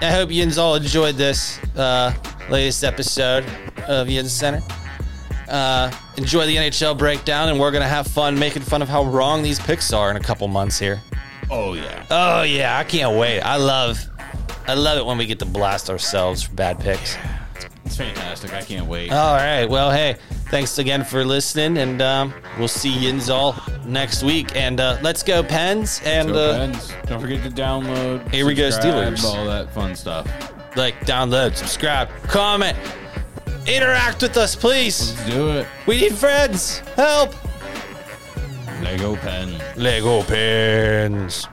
I hope Yins all enjoyed this uh, latest episode of YinzCenter. Uh, enjoy the NHL breakdown, and we're gonna have fun making fun of how wrong these picks are in a couple months here. Oh yeah. Oh yeah, I can't wait. I love, I love it when we get to blast ourselves for bad picks. It's fantastic. I can't wait. All right, well, hey, thanks again for listening, and um, we'll see Yins all next week. And uh, let's go, Pens, and uh, Pens. Don't forget to download. Here we go, Steelers. All that fun stuff. like, download, subscribe, comment, interact with us, please. Let's do it. We need friends. Help. Lego pen. Lego pins.